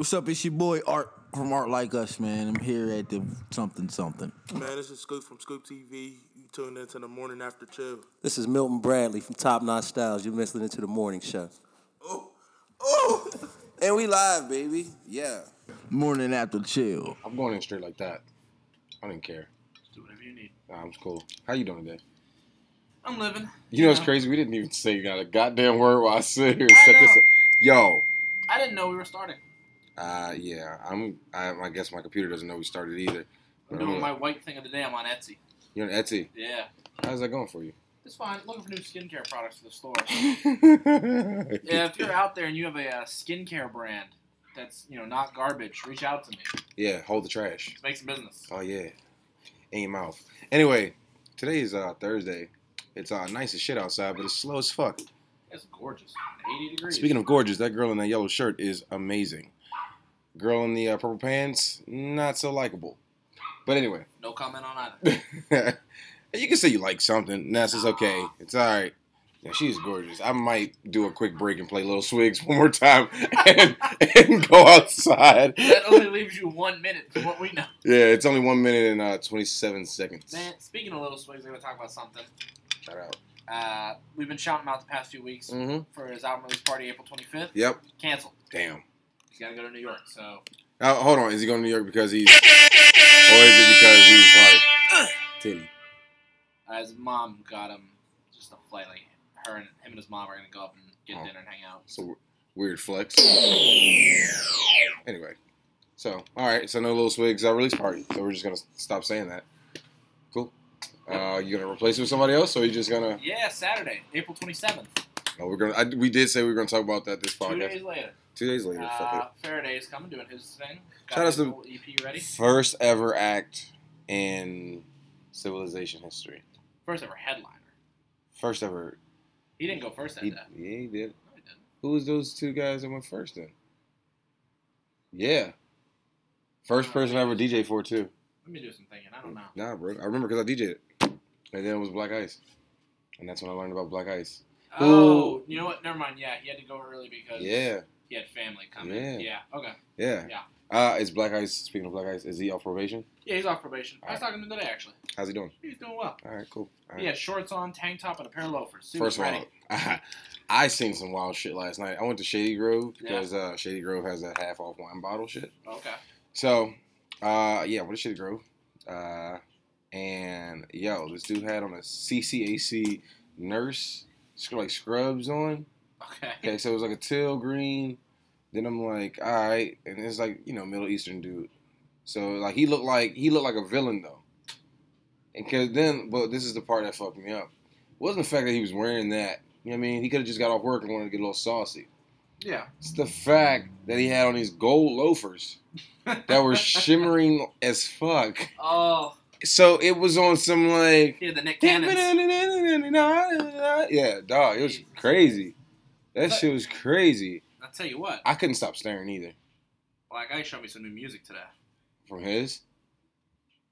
What's up? It's your boy Art from Art Like Us, man. I'm here at the something something. Man, this is Scoop from Scoop TV. You tuned into the morning after chill. This is Milton Bradley from Top Notch Styles. You're listening to the morning show. Oh, oh, and we live, baby. Yeah. Morning after chill. I'm going in straight like that. I didn't care. Do whatever you need. Nah, I'm cool. How you doing today? I'm living. You know what's crazy? We didn't even say not a goddamn word while I sit here and I set this up. Yo, I didn't know we were starting. Uh, yeah, I'm. I, I guess my computer doesn't know we started either. I'm doing I'm my white thing of the day. I'm on Etsy. You're on Etsy. Yeah, How's that going for you? it's fine. Looking for new skincare products for the store. yeah, if you're out there and you have a uh, skincare brand that's you know not garbage, reach out to me. Yeah, hold the trash. Let's make some business. Oh yeah, in your mouth. Anyway, today is uh, Thursday. It's uh, nice as shit outside, but it's slow as fuck. It's gorgeous. 80 degrees. Speaking of gorgeous, that girl in that yellow shirt is amazing. Girl in the uh, purple pants, not so likable. But anyway, no comment on either. you can say you like something. That's it's okay. It's all right. Yeah, she's gorgeous. I might do a quick break and play Little Swigs one more time and, and go outside. that only leaves you one minute from what we know. Yeah, it's only one minute and uh, 27 seconds. Man, speaking of little swigs, I'm gonna talk about something. Shout out. Uh, we've been shouting him out the past few weeks Mm-hmm. for his album release party, April 25th. Yep. Canceled. Damn. He's got to go to New York. So Now, hold on. Is he going to New York because he's. Or is it because he's like. Titty? uh, his mom got him just a flight. Like her and him and his mom are gonna go up and get Oh. dinner and hang out. So weird flex. Anyway, so all right, so no little swigs uh, release party. So we're just gonna stop saying that. Cool. Uh, you gonna replace it with somebody else, or you just gonna? Yeah, Saturday, April 27th. No, we're gonna. I, we did say we were gonna talk about that this podcast. Two days later. Two days later. fuck Uh, Faraday's coming, doing his thing. Got Shout out to- EP ready. First ever act in civilization history. First ever headliner. First ever. He didn't go first that He, day. yeah, he did. No, he didn't. Who was those two guys that went first then? Yeah. First person I ever DJ for too. Let me do some thinking. I don't know. Nah, bro. I remember because I DJ'd it. And then it was Black Ice. And that's when I learned about Black Ice. Oh, you know what? Never mind. Yeah, he had to go early because Yeah, he had family coming. Yeah. Yeah. Okay. yeah. Yeah. Uh, is Black Ice, speaking of Black Ice, is he off probation? Yeah, he's off probation. I was Alright. talking to him today actually. How's he doing? He's doing well. All right, cool. All He right. had shorts on, tank top, and a pair of loafers. First of all, I, I seen some wild shit last night. I went to Shady Grove because uh, Shady Grove has that half off wine bottle shit. Okay. So, uh, yeah, went to Shady Grove. Uh, and yo, this dude had on a CCAC nurse, like scrubs on. Okay. Okay, so it was like a teal green. Then I'm like, all right, and it's like you know Middle Eastern dude. So like he looked like he looked like a villain though. And cause then, but this is the part that fucked me up. wasn't the fact that he was wearing that. You know what I mean? He could have just got off work and wanted to get a little saucy. Yeah. It's the fact that he had on these gold loafers that were shimmering as fuck. Oh, So it was on some like yeah, the Nick Cannons. yeah, dog. It was crazy. That shit was crazy. I'll tell you what. I couldn't stop staring either. Black Ice showed me some new music today. From his.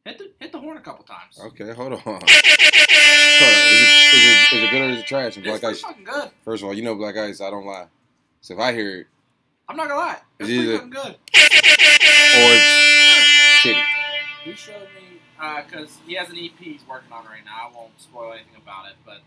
Hit the hit the horn a couple times. Okay, hold on. Hold on. Is, it, is, it, is it good or is it trash? And Black Ice. fucking good. First of all, you know Black Ice. I don't lie. So if I hear it, I'm not gonna lie. It's It's pretty fucking good. or it's shitty. He showed me uh, because he has an EP he's working on right now. I won't spoil anything about it, but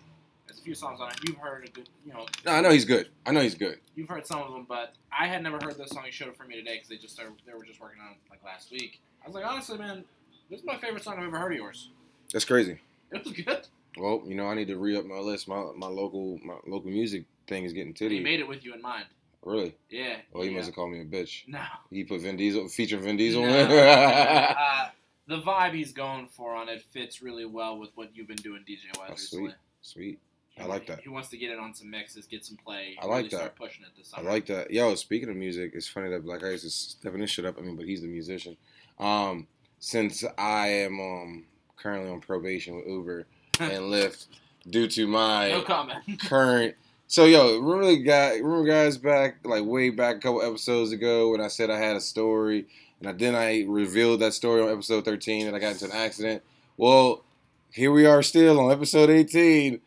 there's a few songs on it. You've heard a good, you know. No, I know he's good. I know he's good. You've heard some of them, but I had never heard this song. He showed it for me today because they just started, they were just working on it like last week. I was like, honestly, man, this is my favorite song I've ever heard of yours. That's crazy. It was good. Well, you know, I need to re up my list. My my local my local music thing is getting titty. He made it with you in mind. Really? Yeah. Well, he yeah. must have called me a bitch. No. He put Vin Diesel featuring Vin Diesel. No. in it. uh, the vibe he's going for on it fits really well with what you've been doing DJ wise Oh, recently. sweet. Sweet. I like that. He wants to get it on some mixes, get some play. I like really that. Start pushing it this I like that. Yo, speaking of music, it's funny that Black Ice is stepping this shit up. I mean, but he's the musician. Um, since I am um currently on probation with Uber and Lyft due to my No comment. current. So yo, remember guy? Remember guys back like way back a couple episodes ago when I said I had a story, and I, then I revealed that story on episode thirteen and I got into an accident. Well, here we are still on episode eighteen,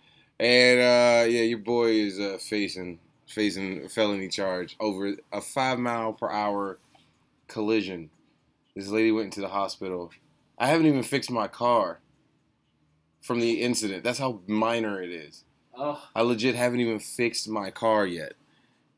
and uh, yeah, your boy is uh, facing facing a felony charge over a five mile per hour collision. This lady went into the hospital. I haven't even fixed my car from the incident. That's how minor it is. Oh, I legit haven't even fixed my car yet.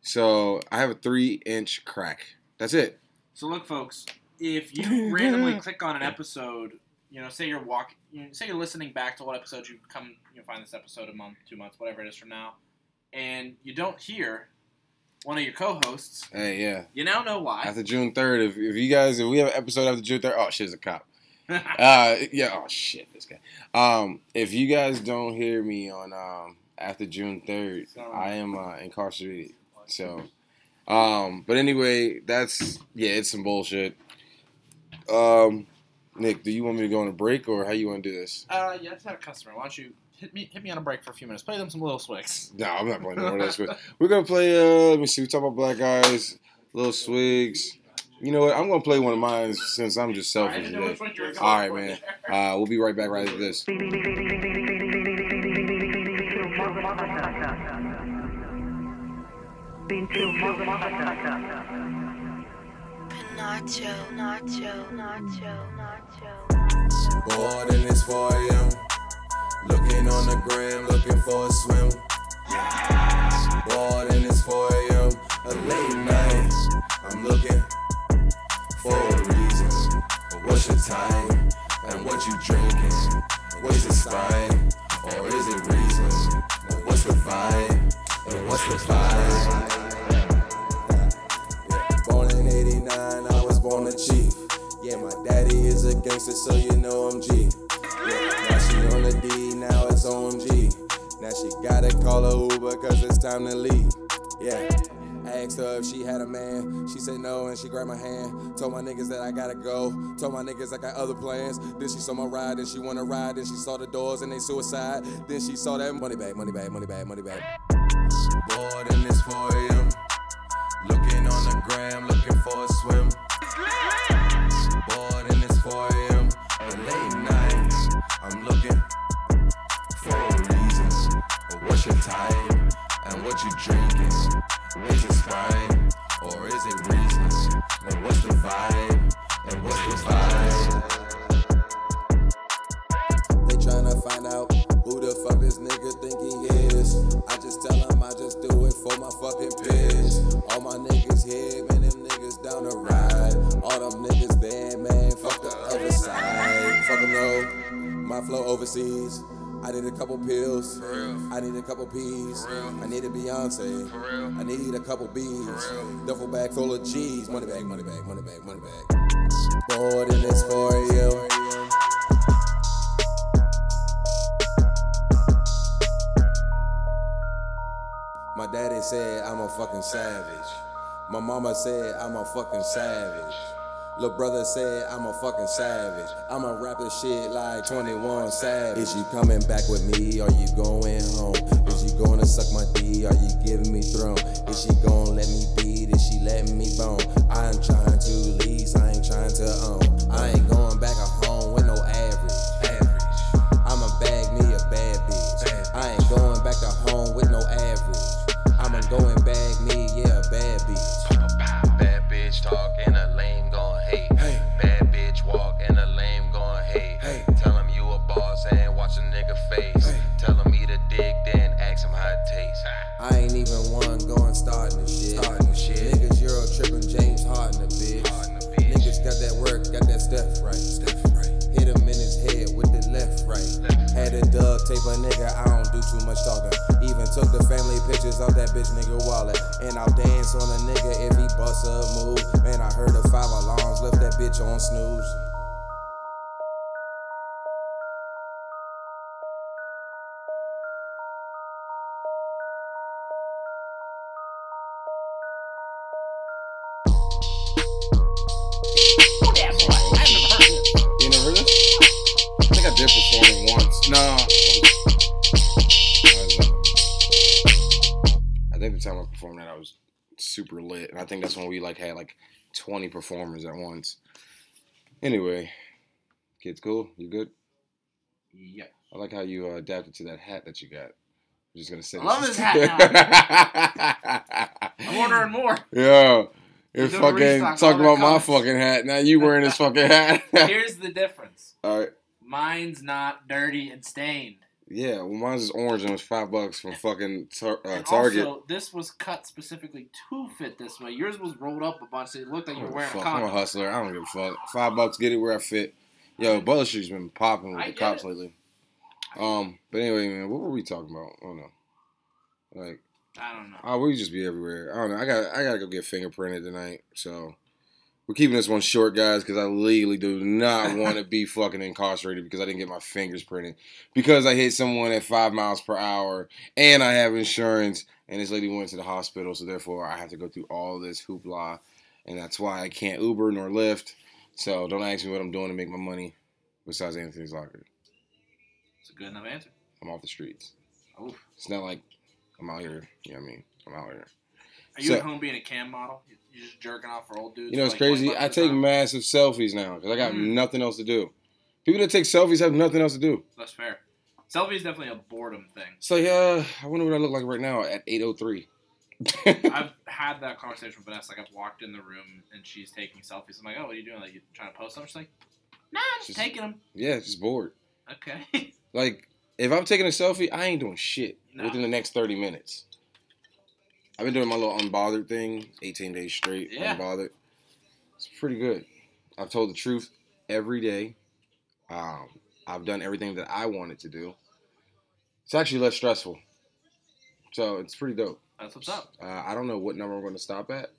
So I have a three inch crack. That's it. so look, folks. If you randomly click on an episode, you know, say you're walk, you know, say you're listening back to what episode you come, you find this episode a month, two months, whatever it is from now, and you don't hear one of your co-hosts, Hey, yeah. you now know why. After June 3rd, if, if you guys, if we have an episode after June 3rd, oh, shit, it's a cop. Uh, yeah, oh, shit, this guy. Um, if you guys don't hear me on um, after June 3rd, I am uh, incarcerated. So, um, but anyway, that's, yeah, it's some bullshit. Um, Nick, do you want me to go on a break or how you want to do this? uh, yeah, I just had a customer. Why don't you hit me, hit me on a break for a few minutes? Play them some little swigs. No, I'm not playing no more of that. We're gonna play. Uh, let me see. We talk about black guys, little swigs. You know what? I'm gonna play one of mine since I'm just selfish didn't today. which one you were going All right, man. Uh, we'll be right back right after this. Nacho, Nacho, Nacho, Nacho. Bored in this 4 a.m. Looking on the gram, looking for a swim. Bored in this 4 a.m. A late night. I'm looking for a reason. What's your time? And what you drinking? What's your style? Or is it reason? What's the vibe? And what's the vibe? Born in 89, I was born a chief. Yeah, my daddy is a gangster, so you know I'm G. Yeah, now she on the D, now it's OMG. Now she gotta call a Uber, cause it's time to leave. Yeah. I asked her if she had a man. She said no, and she grabbed my hand. Told my niggas that I gotta go. Told my niggas I got other plans. Then she saw my ride, and she wanna ride. Then she saw the doors and they suicide. Then she saw that money bag, money bag, money bag, money bag. Bored in this 4 a.m. Looking on the gram, looking for a swim. Beyonce. I need a couple B's. Duffel bag full of G's. Money bag, money bag, money bag, money bag. Bored in this for you. My daddy said I'm a fucking savage. My mama said I'm a fucking savage. Lil' brother said I'm a fucking savage. I'ma rap this shit like 21 Savage. Is you coming back with me? Are you going home? Is you gonna suck my D? Are you giving me throne? Is she gonna let me beat? Is she letting me bone? I ain't trying to lease, I ain't trying to own. I ain't going back home with no average. Average. I'ma bag me a bad bitch. I ain't going back to home with no average. I'ma go tape a nigga, I don't do too much talking. Even took the family pictures off that bitch nigga wallet. And I'll dance on a nigga if he bust a move. Man, I heard the five alarms, left that bitch on snooze. I think that's when we like had like 20 performers at once. Anyway, kids, cool. You good? Yeah. I like how you uh, adapted to that hat that you got. I'm just gonna say. I love this. hat now. I'm ordering more. Yeah. You're fucking talking about my fucking hat. Now you wearing this fucking hat. Here's the difference. All right. Mine's not dirty and stained. Yeah, well, mine's is orange and it was five bucks from fucking tar- uh, Target. Also, this was cut specifically to fit this way. Yours was rolled up a bunch, so it looked like you were wearing a fuck, I'm a condom. hustler. I don't give a fuck. Five bucks, get it where I fit. Yo, Butler Street's been popping with I the cops it. lately. Um, but anyway, man, what were we talking about? I don't know. Like, I don't know. oh, we just be everywhere. I don't know. I got, I gotta go get fingerprinted tonight. So we're keeping this one short, guys, because I legally do not want to be fucking incarcerated because I didn't get my fingers printed because I hit someone at five miles per hour and I have insurance. And this lady went to the hospital, so therefore I have to go through all this hoopla, and that's why I can't Uber nor Lyft. So don't ask me what I'm doing to make my money. Besides Anthony's locker, It's a good enough answer. I'm off the streets. Oof. It's not like I'm out here. You know what I mean? I'm out here. Are you So- at home being a cam model? You- You're just jerking off for old dudes? You know, it's like crazy. I take time? massive selfies now because I got Mm. nothing else to do. People that take selfies have nothing else to do. That's fair. Selfie is definitely a boredom thing. So uh, I wonder what I look like right now at 8:03. I've had that conversation with Vanessa. Like I've walked in the room and she's taking selfies. I'm like, oh, what are you doing? Like you trying to post them? She's like, nah, I'm just Just- taking them. yeah, just bored. Okay. Like, if I'm taking a selfie, I ain't doing shit No. within the next 30 minutes. I've been doing my little unbothered thing, 18 days straight, Yeah. unbothered. It's pretty good. I've told the truth every day. Um, I've done everything that I wanted to do. It's actually less stressful. So it's pretty dope. That's what's up. Uh, I don't know what number I'm going to stop at,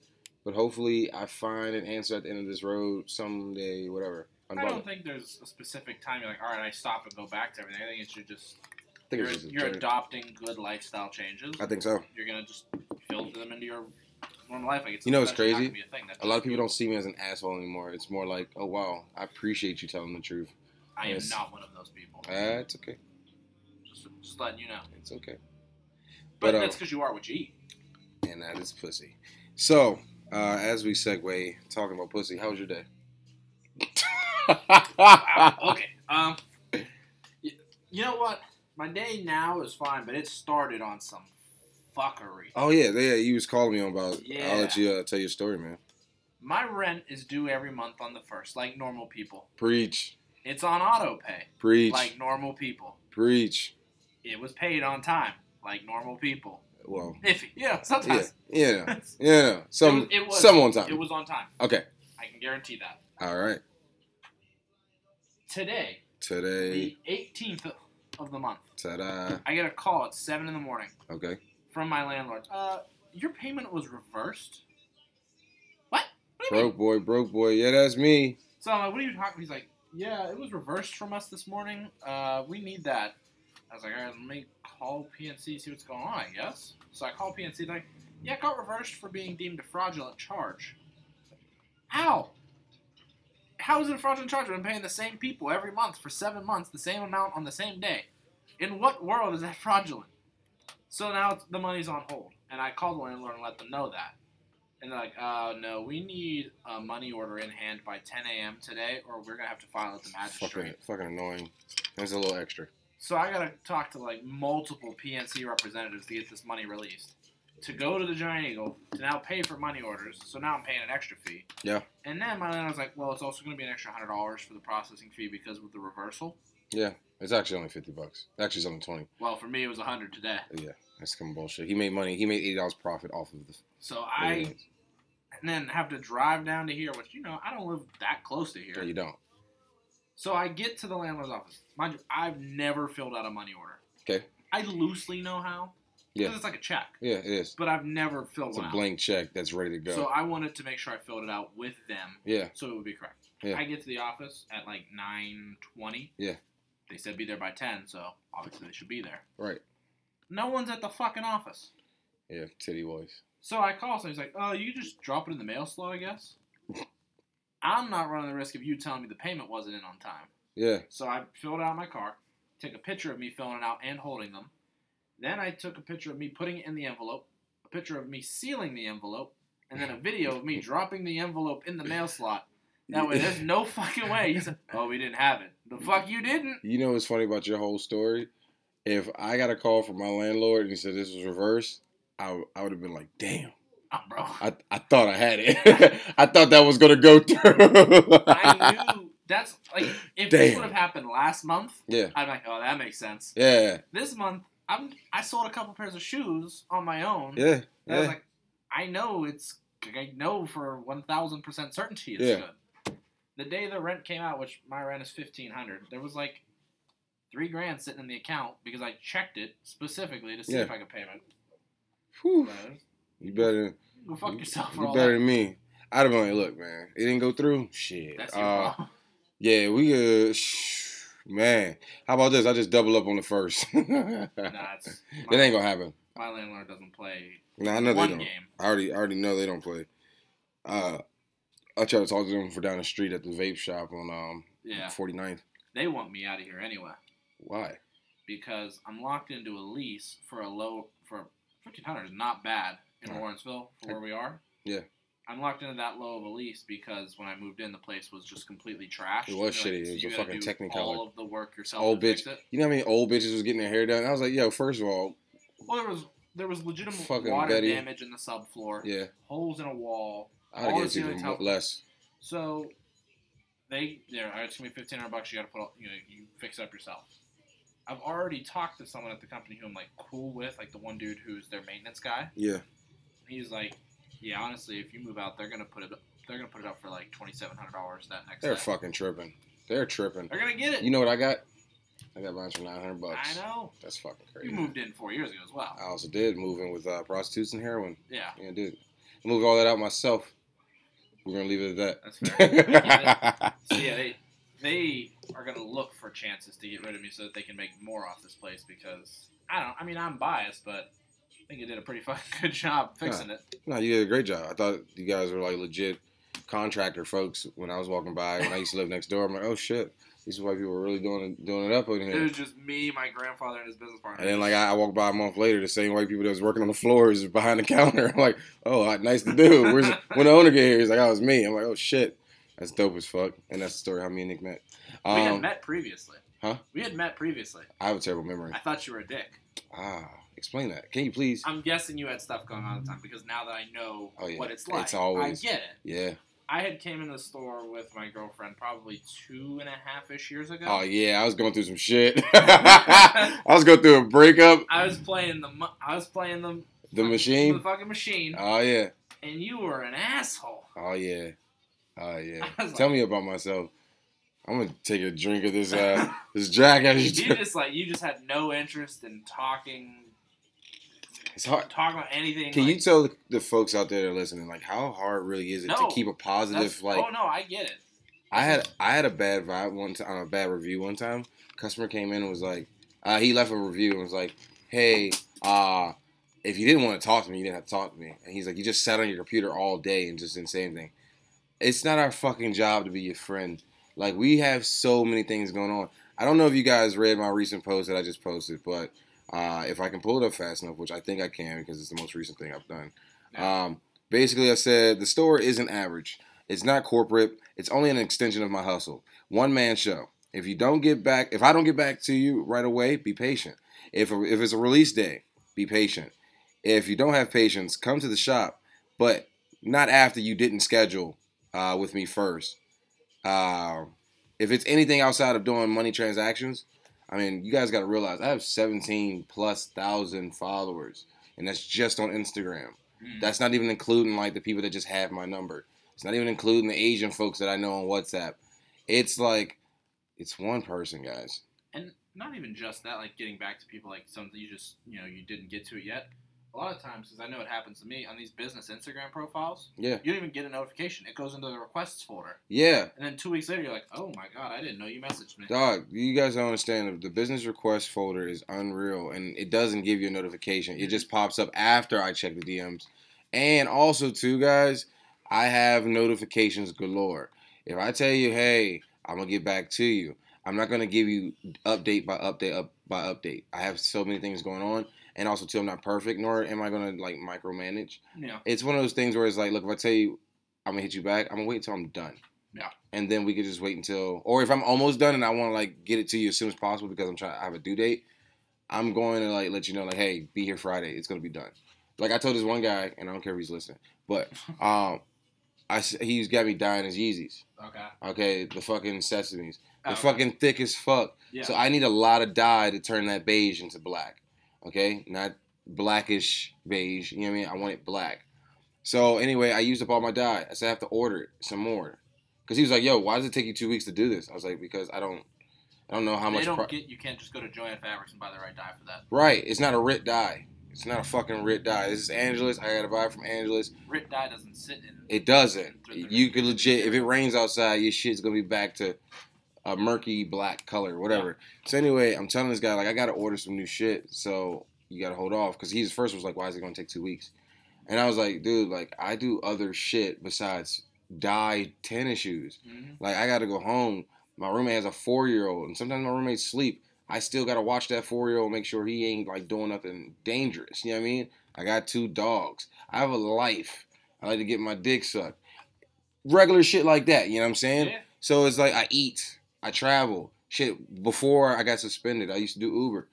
but hopefully I find an answer at the end of this road someday, whatever. I don't think there's a specific time you're like, all right, I stop and go back to everything. I think it's you just I think you're, it's just you're adopting good lifestyle changes. I think so. You're gonna just filter them into your normal life. Like it's You know not crazy? a. A lot of people don't see me as an asshole anymore. It's more like, oh wow, I appreciate you telling the truth. I am not one of those people. Ah, it's okay. Just, just letting you know. It's okay. But, But, uh, that's because you are what you eat. And that is pussy. So, uh, as we segue talking about pussy, how was your day? okay. Um. You know what? My day now is fine, but it started on some fuckery. Oh yeah, yeah. You was calling me on about. Yeah. I'll let you uh, tell your story, man. My rent is due every month on the first, like normal people. Preach, It's on auto pay, preach, like normal people. preach. It was paid on time, like normal people. Well, Iffy, yeah. yeah, Sometimes yeah, yeah. Some, It it was- some one time. it was on time. okay. I can guarantee that. All right. Today, Today, the 18th of the month, ta-da. I get a call at seven in the morning Okay. From my landlord. Uh, your payment was reversed. What? What do you mean? Broke boy, broke boy. Yeah, that's me. So I'm like, what are you talking? He's like, yeah, it was reversed from us this morning. Uh, we need that. I was like, all right, let me call PNC, see what's going on, I guess. So I call PNC, like, yeah, it got reversed for being deemed a fraudulent charge. How? How is it a fraudulent charge? I've been paying the same people every month for seven months, the same amount on the same day. In what world is that fraudulent? So now the money's on hold, and I called the landlord and let them know that. And they're like, uh, no, we need a money order in hand by 10 a.m. today, or we're gonna have to file at the Fucking, magistrate. fucking annoying. There's a little extra. So I gotta talk to like multiple PNC representatives to get this money released. To go to the Giant Eagle to now pay for money orders. So now I'm paying an extra fee. Yeah. And then my landlord's like, well, it's also gonna be an extra hundred dollars for the processing fee because with the reversal. Yeah, it's actually only fifty bucks. Actually, it's only twenty. Well, for me it was a hundred today. Yeah, that's some bullshit. He made money. He made eighty dollars profit off of the. So I and then have to drive down to here, which you know I don't live that close to here. Yeah, you don't. So I get to the landlord's office. Mind you, I've never filled out a money order. Okay. I loosely know how. Yeah. it's like a check, Yeah, it is. but I've never filled It's a out. blank check that's ready to go. So I wanted to make sure I filled it out with them, yeah, so it would be correct. Yeah. I get to the office at like nine twenty. Yeah. They said be there by ten, so obviously they should be there. right. No one's at the fucking office. Yeah, titty voice. So I call, so he's like, "Oh, you just drop it in the mail slow, I guess." I'm not running the risk of you telling me the payment wasn't in on time. Yeah, So I filled out my car, took a picture of me filling it out and holding them. Then I took a picture of me putting it in the envelope, a picture of me sealing the envelope, and then a video of me dropping the envelope in the mail slot. That way, there's no fucking way. He said, "Oh, we didn't have it." The fuck you didn't? you know what's funny about your whole story? If I got a call from my landlord and he said this was reversed, I, I would have been like, damn. Oh, bro. I, I thought I had it. I thought that was gonna go through. I knew that's like if this would have happened last month, Yeah. I'd be like, oh, that makes sense. Yeah. This month, I'm I sold a couple pairs of shoes on my own. Yeah. And I was Yeah. like, I know it's I know for one thousand percent certainty it's Yeah. good. The day the rent came out, which my rent is fifteen hundred, there was like three grand sitting in the account because I checked it specifically to see Yeah. if I could pay it. Whew. You better. Go fuck you- yourself for You better that. than me. I'd have been like, look, man, it didn't go through. Shit. That's your Uh, problem. yeah, we uh, sh- man. How about this? I just double up on the first. Nah, that it's ain't my, gonna happen. my landlord doesn't play Nah, I know they don't. game. I already, I already know they don't play. Uh, I tried to talk to them for down the street at the vape shop on um Yeah, 49th. they want me out of here anyway Why? because I'm locked into a lease for a low for fifteen hundred is not bad in Right. Lawrenceville for where we are. Yeah. I'm locked into that low of a lease because when I moved in, the place was just completely trashed. It was shitty. It was you a fucking Technicolor. All of the work yourself. Old bitch. You know how many old bitches was getting their hair done? I was like, yo, first of all, Well, there was there was legitimate Fucking water Betty. damage in the subfloor. yeah, Holes in a wall. I'd get the it ceiling even tiles- less. So they, right, it's gonna be fifteen hundred bucks. You gotta put, all, you know, you fix it up yourself. I've already talked to someone at the company who I'm like cool with, like the one dude who's their maintenance guy. Yeah, He's like, yeah, honestly, if you move out, they're gonna put it, they're gonna put it up for like twenty seven hundred dollars that next. they're day. fucking tripping. They're tripping. They're gonna get it. You know what I got? I got mine for 900 bucks. I know. That's fucking crazy. You moved in four years ago as well. I also did move in with uh, prostitutes and heroin. Yeah, Yeah, did. I moved all that out myself. We're gonna leave it at that's fair. that. so yeah, they they are gonna look for chances to get rid of me so that they can make more off this place because I don't. I mean, I'm biased, but I think you did a pretty fucking good job fixing it. no, you did a great job. I thought you guys were like legit contractor folks when I was walking by when I used to live next door. I'm like, oh shit, these white people are really doing it, doing it up in here. It was just me, my grandfather, and his business partner. And then like I, I walked by a month later, the same white people that was working on the floors behind the counter. I'm like, oh, nice to do. Where's when the owner get here? He's like, oh, it's me. I'm like, oh shit, that's dope as fuck. And that's the story how me and Nick met. we had Um, met previously. huh? We had met previously. I have a terrible memory. I thought you were a dick. Ah, explain that. Can you please? I'm guessing you had stuff going on at the time because now that I know Oh, yeah. what it's like, It's always- I get it. Yeah. I had came in the store with my girlfriend probably two and a half ish years ago. Oh yeah, I was going through some shit. I was going through a breakup. I was playing the I was playing the The machine, the fucking machine, Oh yeah. and you were an asshole. Oh yeah. Oh yeah. Tell like- me about myself. I'm gonna take a drink of this uh this Jack as you you just like you just had no interest in talking It's hard. talking about anything. Can like, you tell the, the folks out there that are listening, like how hard really is it No, to keep a positive like oh no, I get it. I had I had a bad vibe one time, on a bad review one time. Customer came in and was like, uh, he left a review and was like, "Hey, uh, if you didn't want to talk to me, you didn't have to talk to me." And he's like, "You just sat on your computer all day and just didn't say anything." It's not our fucking job to be your friend. Like we have so many things going on. I don't know if you guys read my recent post that I just posted, but uh, if I can pull it up fast enough, which I think I can because it's the most recent thing I've done. Um, basically, I said the store isn't average. It's not corporate. It's only an extension of my hustle. One man show. If you don't get back, if I don't get back to you right away, be patient. If if it's a release day, be patient. If you don't have patience, come to the shop, but not after you didn't schedule uh, with me first. Uh, if it's anything outside of doing money transactions, I mean, you guys got to realize I have 17 plus thousand followers, and that's just on Instagram. Mm. That's not even including like the people that just have my number. It's not even including the Asian folks that I know on WhatsApp. It's like, it's one person, guys. and not even just that, like getting back to people, like something you just you know you didn't get to it yet. A lot of times, because I know it happens to me on these business Instagram profiles, Yeah, you don't even get a notification. It goes into the requests folder, yeah, and then two weeks later, you're like, "Oh my god, I didn't know you messaged me." dog. You guys don't understand. The business request folder is unreal, and it doesn't give you a notification. It mm-hmm. just pops up after I check the DMs, and also too, guys, I have notifications galore. If I tell you, hey, I'm gonna get back to you. I'm not gonna give you update by update up by update. I have so many things going on, and also too, I'm not perfect, nor am I gonna like micromanage. Yeah, It's one of those things where it's like, look, if I tell you I'm gonna hit you back, I'm gonna wait until I'm done. Yeah. And then we could just wait until, or if I'm almost done and I want to like get it to you as soon as possible because I'm trying, I have a due date. I'm going to like let you know, like, hey, be here Friday. It's gonna be done. Like I told this one guy, and I don't care if he's listening, but um, I he's got me dying his Yeezys. Okay. Okay, the fucking sesames, Oh, they're okay. fucking thick as fuck. Yeah. So I need a lot of dye to turn that beige into black. Okay, not blackish beige. You know what I mean? I want it black. So anyway, I used up all my dye. I said I have to order it some more. Cause he was like, "Yo, why does it take you two weeks to do this?" I was like, "Because I don't, I don't know how they much." don't pri- get. You can't just go to Jo-Ann Fabrics and buy the right dye for that. right, it's not a Rit dye. It's not a fucking Rit dye. This is Angelus. I gotta buy it from Angelus. Rit dye doesn't sit in. It doesn't. You could legit. If it rains outside, your shit's gonna be back to a murky black color, whatever. So anyway, I'm telling this guy like I gotta order some new shit. So you gotta hold off because he's first was like, why is it gonna take two weeks? And I was like, dude, like I do other shit besides dye tennis shoes. Mhm. Like I gotta go home. My roommate has a four year old, and sometimes my roommates sleep. I still gotta watch that four year old, make sure he ain't like doing nothing dangerous. You know what I mean? I got two dogs. I have a life. I like to get my dick sucked. Regular shit like that. You know what I'm saying? Yeah. So it's like I eat, I travel. Shit, before I got suspended, I used to do Uber.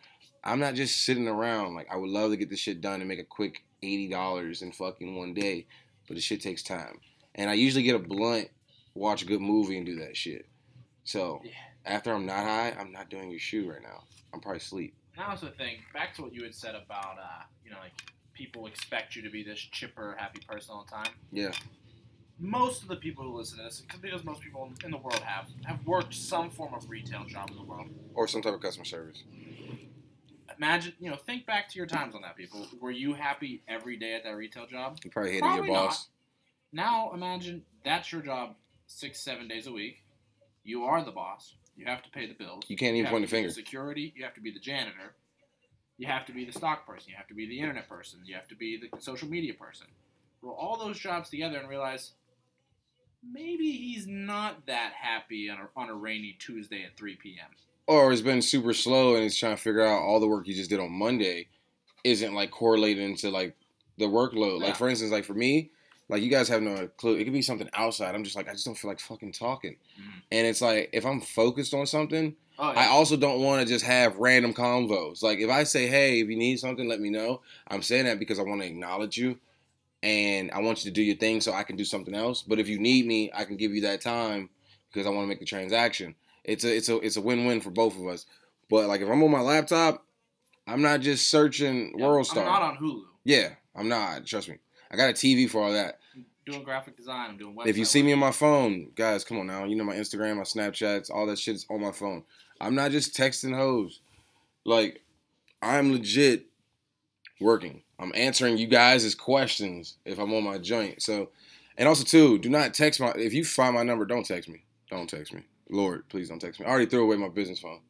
I'm not just sitting around. Like I would love to get this shit done and make a quick eighty dollars in fucking one day, but the shit takes time. And I usually get a blunt, watch a good movie, and do that shit. So Yeah. after I'm not high, I'm not doing your shoe right now. I'm probably asleep. And I also think back to what you had said about, uh, you know, like people expect you to be this chipper, happy person all the time. Yeah. Most of the people who listen to this, because most people in the world have have worked some form of retail job in the world. Or some type of customer service. Imagine, you know, think back to your times on that. People, were you happy every day at that retail job? You probably hated Probably your boss. Now imagine that's your job six, seven days a week. You are the boss. You have to pay the bills. You can't even have point the finger. security. You have to be the janitor. You have to be the stock person. You have to be the internet person. You have to be the social media person. Roll all those jobs together and realize maybe he's not that happy on a, on a rainy Tuesday at 3 p.m. Or it's been super slow and he's trying to figure out all the work he just did on Monday isn't like correlated into like the workload. Yeah. Like for instance, like for me, like you guys have no clue. It could be something outside. I'm just like I just don't feel like fucking talking. Mhm. And it's like if I'm focused on something, Oh, I also don't want to just have random convos. Like if I say, "Hey, if you need something, let me know." I'm saying that because I want to acknowledge you, and I want you to do your thing so I can do something else. But if you need me, I can give you that time because I want to make the transaction. It's a it's a it's a win win for both of us. But like if I'm on my laptop, I'm not just searching Yeah, World Star. I'm not on Hulu. yeah, I'm not. Trust me. I got a TV for all that. I'm doing graphic design. I'm doing website. If you see me on my phone, guys, come on now. You know my Instagram, my Snapchats, all that shit's on my phone. I'm not just texting hoes. Like, I'm legit working. I'm answering you guys' questions if I'm on my joint. So, and also too, do not text my. If you find my number, don't text me. Don't text me. Lord, please don't text me. I already threw away my business phone.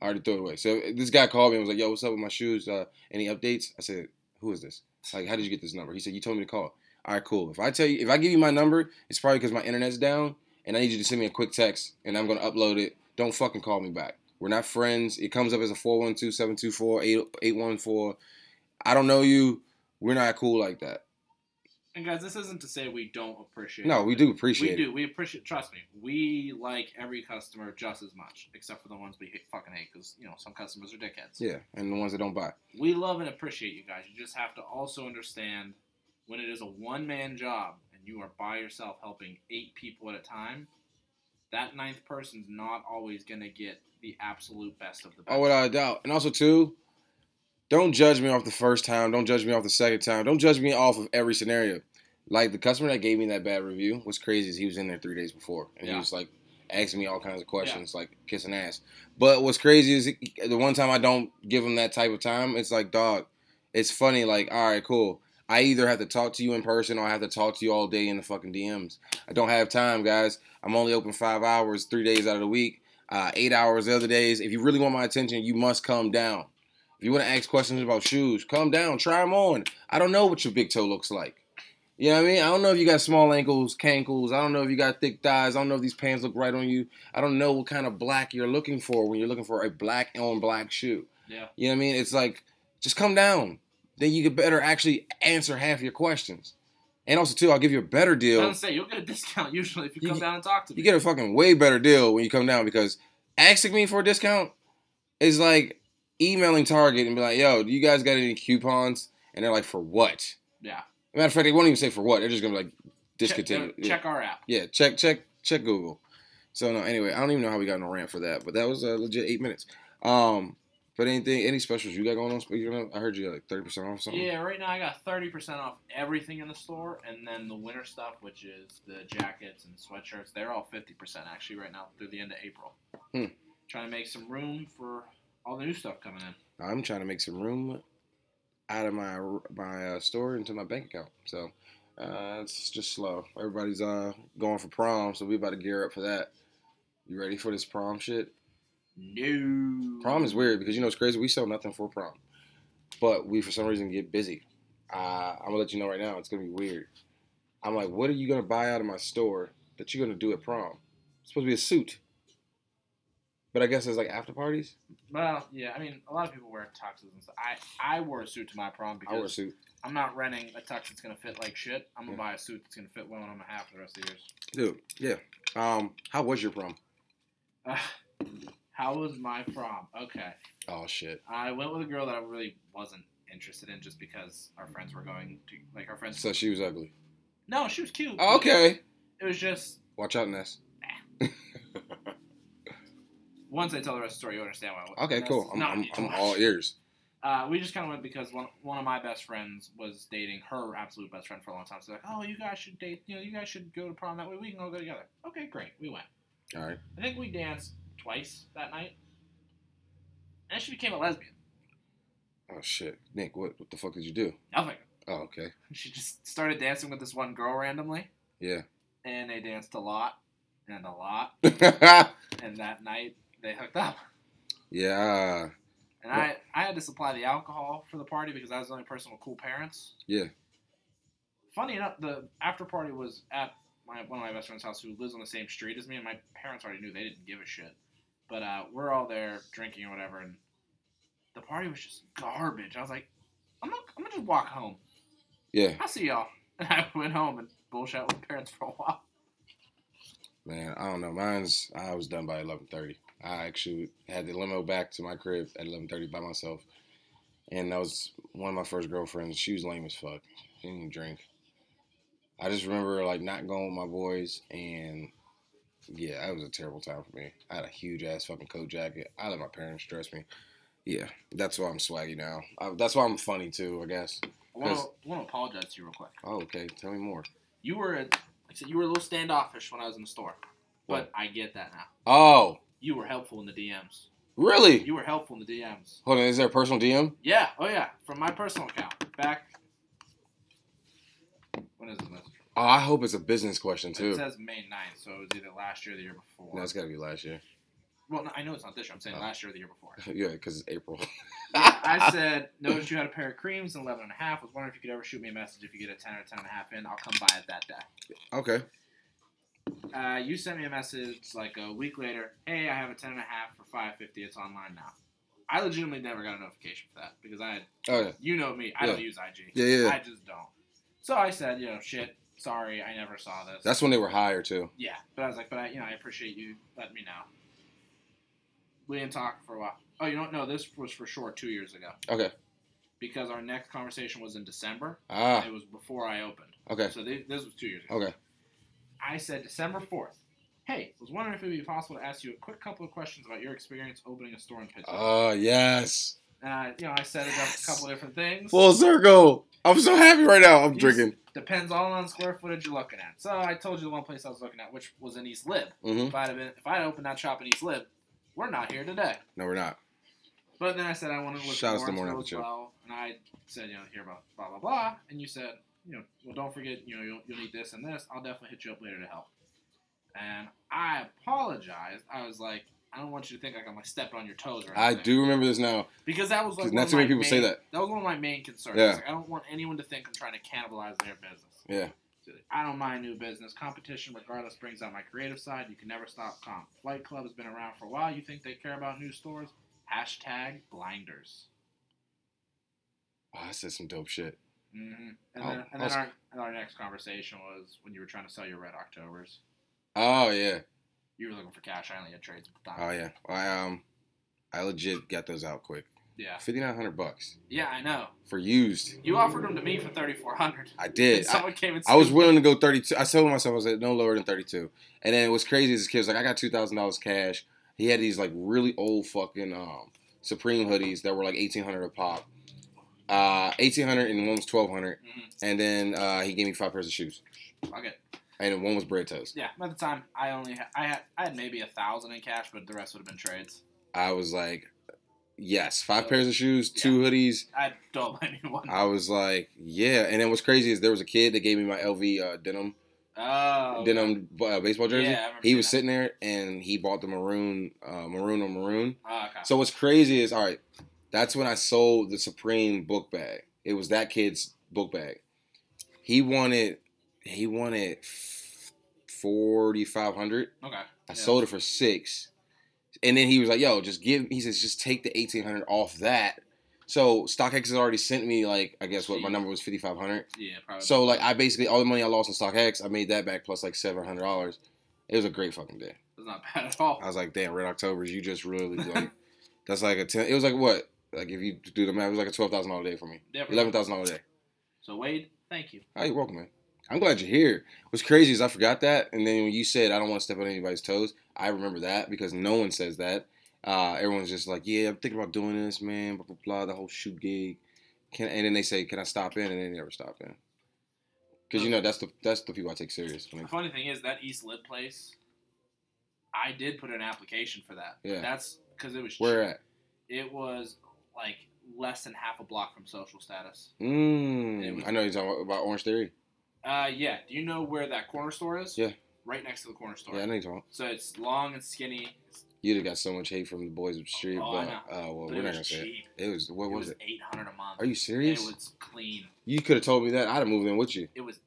I already threw it away. So this guy called me and was like, "Yo, what's up with my shoes? Uh, any updates?" I said, "Who is this? Like, how did you get this number?" He said, "You told me to call." All right, cool. If I tell you, if I give you my number, it's probably because my internet's down, and I need you to send me a quick text, and I'm gonna upload it. Don't fucking call me back. We're not friends. It comes up as a 412-724-814. I don't know you. We're not cool like that. And guys, this isn't to say we don't appreciate. No, we it. do appreciate We it. do. We appreciate. Trust me, we like every customer just as much, except for the ones we hate, fucking hate, because you know some customers are dickheads. Yeah, and the ones that don't buy. We love and appreciate you guys. You just have to also understand when it is a one man job and you are by yourself helping eight people at a time. That ninth person's not always gonna get the absolute best of the best. Oh, without a doubt. And also too, don't judge me off the first time. Don't judge me off the second time. Don't judge me off of every scenario. Like the customer that gave me that bad review, what's crazy is he was in there three days before, and he was like asking me all kinds of questions, like kissing ass. But what's crazy is the one time I don't give him that type of time, it's like, dog, it's funny. Like, all right, cool. I either have to talk to you in person or I have to talk to you all day in the fucking DMs. I don't have time, guys. I'm only open five hours, three days out of the week, uh, eight hours the other days. If you really want my attention, you must come down. If you want to ask questions about shoes, come down, try them on. I don't know what your big toe looks like. You know what I mean? I don't know if you got small ankles, cankles. I don't know if you got thick thighs. I don't know if these pants look right on you. I don't know what kind of black you're looking for when you're looking for a black on black shoe. Yeah. You know what I mean? It's like, just come down. Then you could better actually answer half your questions. And also, too, I'll give you a better deal. I was say you'll get a discount usually if you, You come down and talk to me. You get a fucking way better deal when you come down because asking me for a discount is like emailing Target and be like, yo, do you guys got any coupons? and they're like, for what? Yeah. Matter of fact, they won't even say for what. They're just gonna be like discontinue. uh, check our app. Yeah, check check check Google. So no, anyway, I don't even know how we got on a rant for that, but that was a legit eight minutes. Um, but anything, any specials you got going on? Speaking of, I heard you got like thirty percent off something. Yeah, right now I got thirty percent off everything in the store, and then the winter stuff, which is the jackets and sweatshirts, they're all fifty percent actually right now through the end of April. Hmm. Trying to make some room for all the new stuff coming in. I'm trying to make some room out of my my uh, store into my bank account. So uh, it's just slow. Everybody's uh going for prom, so we about to gear up for that. You ready for this prom shit? No. Prom is weird because you know it's crazy. We sell nothing for prom, but we for some reason get busy. Uh, I'm gonna let you know right now. It's gonna be weird. I'm like, what are you gonna buy out of my store that you're gonna do at prom? It's supposed to be a suit, but I guess it's like after parties. Well, yeah. I mean, a lot of people wear tuxes and stuff. I I wore a suit to my prom because I wear a suit, I'm not renting a tux that's gonna fit like shit. I'm gonna Yeah. buy a suit that's gonna fit well and I'm gonna have for the rest of the years. dude. Yeah. Um, how was your prom? Uh, how was my prom? Okay. Oh shit. I went with a girl that I really wasn't interested in just because our friends were going to like our friends. So she was ugly. no, she was cute. Oh, okay. It was just Watch out, Ness. Once I tell the rest of the story, you'll understand why. I Okay, cool. I'm, I'm, I'm all ears. Uh, we just kind of went because one one of my best friends was dating her absolute best friend for a long time. So like, oh, you guys should date. You know, you guys should go to prom that way. We can all go together. Okay, great. We went. All right. I think we danced twice that night, and she became a lesbian. Oh shit, Nick, what what the fuck did you do? Nothing. Oh okay. She just started dancing with this one girl randomly, Yeah. and they danced a lot and a lot. And that night they hooked up. Yeah. And I, I had to supply the alcohol for the party because I was the only person with cool parents. Yeah. Funny enough, the after party was at my one of my best friend's house who lives on the same street as me, and my parents already knew they didn't give a shit. But uh, we're all there drinking or whatever, and the party was just garbage. I was like, I'm not, I'm gonna just walk home. Yeah. I'll see y'all. And I went home and bullshit with parents for a while. Man, I don't know. Mine's I was done by eleven thirty. I actually had the limo back to my crib at eleven thirty by myself, and that was one of my first girlfriends. She was lame as fuck. She didn't even drink. I just remember like not going with my boys, and yeah, that was a terrible time for me. I had a huge ass fucking coat jacket. I let my parents dress me. Yeah, that's why I'm swaggy now. I, that's why I'm funny too, I guess. I want to I want to apologize to you real quick. Oh, okay. Tell me more. You were, like I said, you were a little standoffish when I was in the store, but What? I get that now. Oh, You were helpful in the DMs. really? You were helpful in the DMs. Hold on. Is there a personal DM? Yeah. Oh yeah. From my personal account. Back. When is this message? Oh, I hope it's a business question too. It says May 9th, so it was either last year or the year before. No, it's got to be last year. well, no, I know it's not this year. I'm saying Oh. last year or the year before. yeah, because it's April. I said, noticed you had a pair of creams and 11 and a half. Was wondering if you could ever shoot me a message if you get a 10 or 10 and a half in. I'll come by it that day. okay. Uh, you sent me a message like a week later. Hey, I have a 10 and a half for 550. It's online now. I legitimately never got a notification for that because I had, Oh yeah. you know me, I don't use IG. Yeah, yeah. I just don't. So I said, you know, shit, sorry, I never saw this. That's when they were higher too. Yeah, but I was like, but I, you know, I appreciate you letting me know. We didn't talk for a while. Oh, you don't know this was for sure two years ago Okay. because our next conversation was in December. Ah. It was before I opened. Okay. So thi- this was two years ago. Okay. I said December fourth. Hey, I was wondering if it would be possible to ask you a quick couple of questions about your experience opening a store in Pittsburgh. Oh yes. and I, you know, I set it up a couple of different things. Full circle. I'm so happy right now. I'm You drinking. Depends all on square footage you're looking at. So I told you the one place I was looking at, which was in East Lib. Mm-hmm. If I'd have been, if I'd opened that shop in East Lib, we're not here today. No, we're not. But then I said I wanted to look Shout at outs to Morning as well, and I said, you know, hear about blah blah blah, and you said, you know, well, don't forget, you know, you'll, you'll need this and this. I'll definitely hit you up later to help. And I apologized. I was like, I don't want you to think like I'm like stepping on your toes or I do remember this now. because that was like not too many people say that. That was one of my main concerns. Yeah. Like, I don't want anyone to think I'm trying to cannibalize their business. Yeah. I don't mind new business. Competition, regardless, brings out my creative side. You can never stop comp. Flight Club has been around for a while. You think they care about new stores? Hashtag blinders. Oh, I said some dope shit. Hmm And I'll- then, and then our, and our next conversation was when you were trying to sell your Red Octobers. Oh yeah. You were looking for cash. I only had trades at the time. Oh yeah. I um, I legit got those out quick. Yeah. Fifty nine hundred bucks Yeah, I know. for used. You offered them to me for thirty four hundred. I did. I, Someone came and I was willing to go 32. I told myself I was like, no lower than 32. And then what's crazy is this kid was like, I got two thousand dollars cash. He had these like really old fucking um, Supreme hoodies that were like eighteen hundred a pop. Uh, eighteen hundred and one was twelve hundred. Mhm. And then uh, he gave me five pairs of shoes, it. and one was bread toast. Yeah, at the time I only had, I had I had maybe a thousand in cash, but the rest would have been trades. I was like, yes, five pairs of shoes, two hoodies. I don't mind you one. I was like, yeah. And then what's crazy is there was a kid that gave me my LV uh, denim Oh, denim uh, baseball jersey. Yeah, he was that. sitting there and he bought the maroon, uh, maroon on maroon. Oh, okay. So what's crazy is, all right, that's when I sold the Supreme book bag. It was that kid's book bag. He wanted, he wanted forty five hundred. okay. I Yeah. sold it for six, and then he was like, "Yo, just give." He says, "Just take the eighteen hundred off that." So StockX has already sent me like I guess what my number was fifty five hundred. Yeah, probably. So like I basically all the money I lost in StockX, I made that back plus like seven hundred dollars. It was a great fucking day. it's not bad at all. I was like, damn, Red October's, you just really like that's like a ten. It was like what? Like if you do the math, it was like a twelve thousand dollar day for me. Yeah, Eleven thousand dollar day. So Wade, thank you. Oh, you're welcome, man. I'm glad you're here. What's crazy is I forgot that, and then when you said I don't want to step on anybody's toes, I remember that because no one says that. Uh, everyone's just like, yeah, I'm thinking about doing this, man. Blah blah blah. The whole shoot gig. Can and then they say, can I stop in? And then they never stop in. Because you know that's the that's the people I take serious. The funny thing is that East Lit place, I did put an application for that. Yeah. That's because it was Where cheap. at? It was like less than half a block from social status. Mm, was- I know you're talking about Orange Theory. Uh, yeah. Do you know where that corner store is? Yeah. Right next to the corner store. Yeah, I know you're talking. So it's long and skinny. It's, You'd have got so much hate from the boys of the street, Oh, I but know. uh, well, but we're it not was gonna say it. It was what it was was it? eight hundred a month. Are you serious? It was clean. You could have told me that. I'd have moved in with you. It was.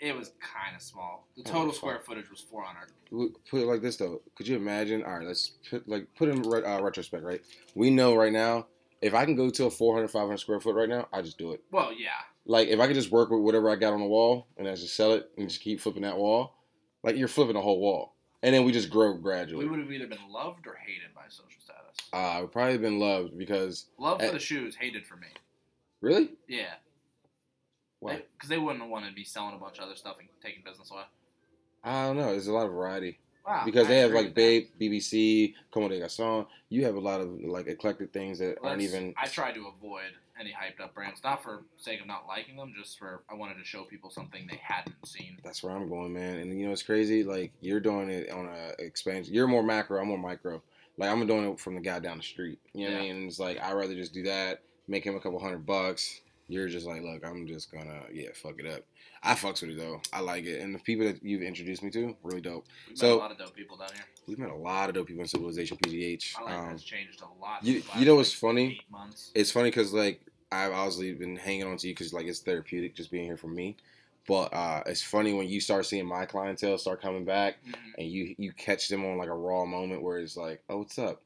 It was kind of small. The Oh, total fuck. square footage was four hundred. Put it like this though. Could you imagine? All right, let's put like put in re- uh, retrospect. Right, we know right now if I can go to a 400, 500 square foot right now, I just do it. Well, yeah. Like if I could just work with whatever I got on the wall and I just sell it and just keep flipping that wall, like you're flipping the whole wall, and then we just grow gradually. We would have either been loved or hated by social status. Uh, I would probably have been loved because Love for Eh. the shoes, hated for me. really, Yeah. why? Because they wouldn't want to be selling a bunch of other stuff and taking business away. I don't know. There's a lot of variety. Wow. because I they have like BAPE, BBC, Comme des Garçons. You have a lot of like eclectic things that that. aren't even. I try to avoid any hyped up brands, not for sake of not liking them, just for I wanted to show people something they hadn't seen. That's where I'm going, man. And you know it's crazy. Like you're doing it on a expansion. You're more macro. I'm more micro. Like I'm doing it from the guy down the street. You know what I Yeah. mean? It's like I'd rather just do that, make him a couple hundred bucks. You're just like, look, I'm just gonna yeah, fuck it up. I fucks with it though. I like it, and the people that you've introduced me to, really dope. We've So- a lot of dope people down here. We've met a lot of dope people in Civilization PGH. My life Um, has changed a lot. you- you know what's funny? It's funny because like I've obviously been hanging on to you because like it's therapeutic just being here for me. But uh, it's funny when you start seeing my clientele start coming back Mhm. and you you catch them on like a raw moment where it's like, oh, what's up?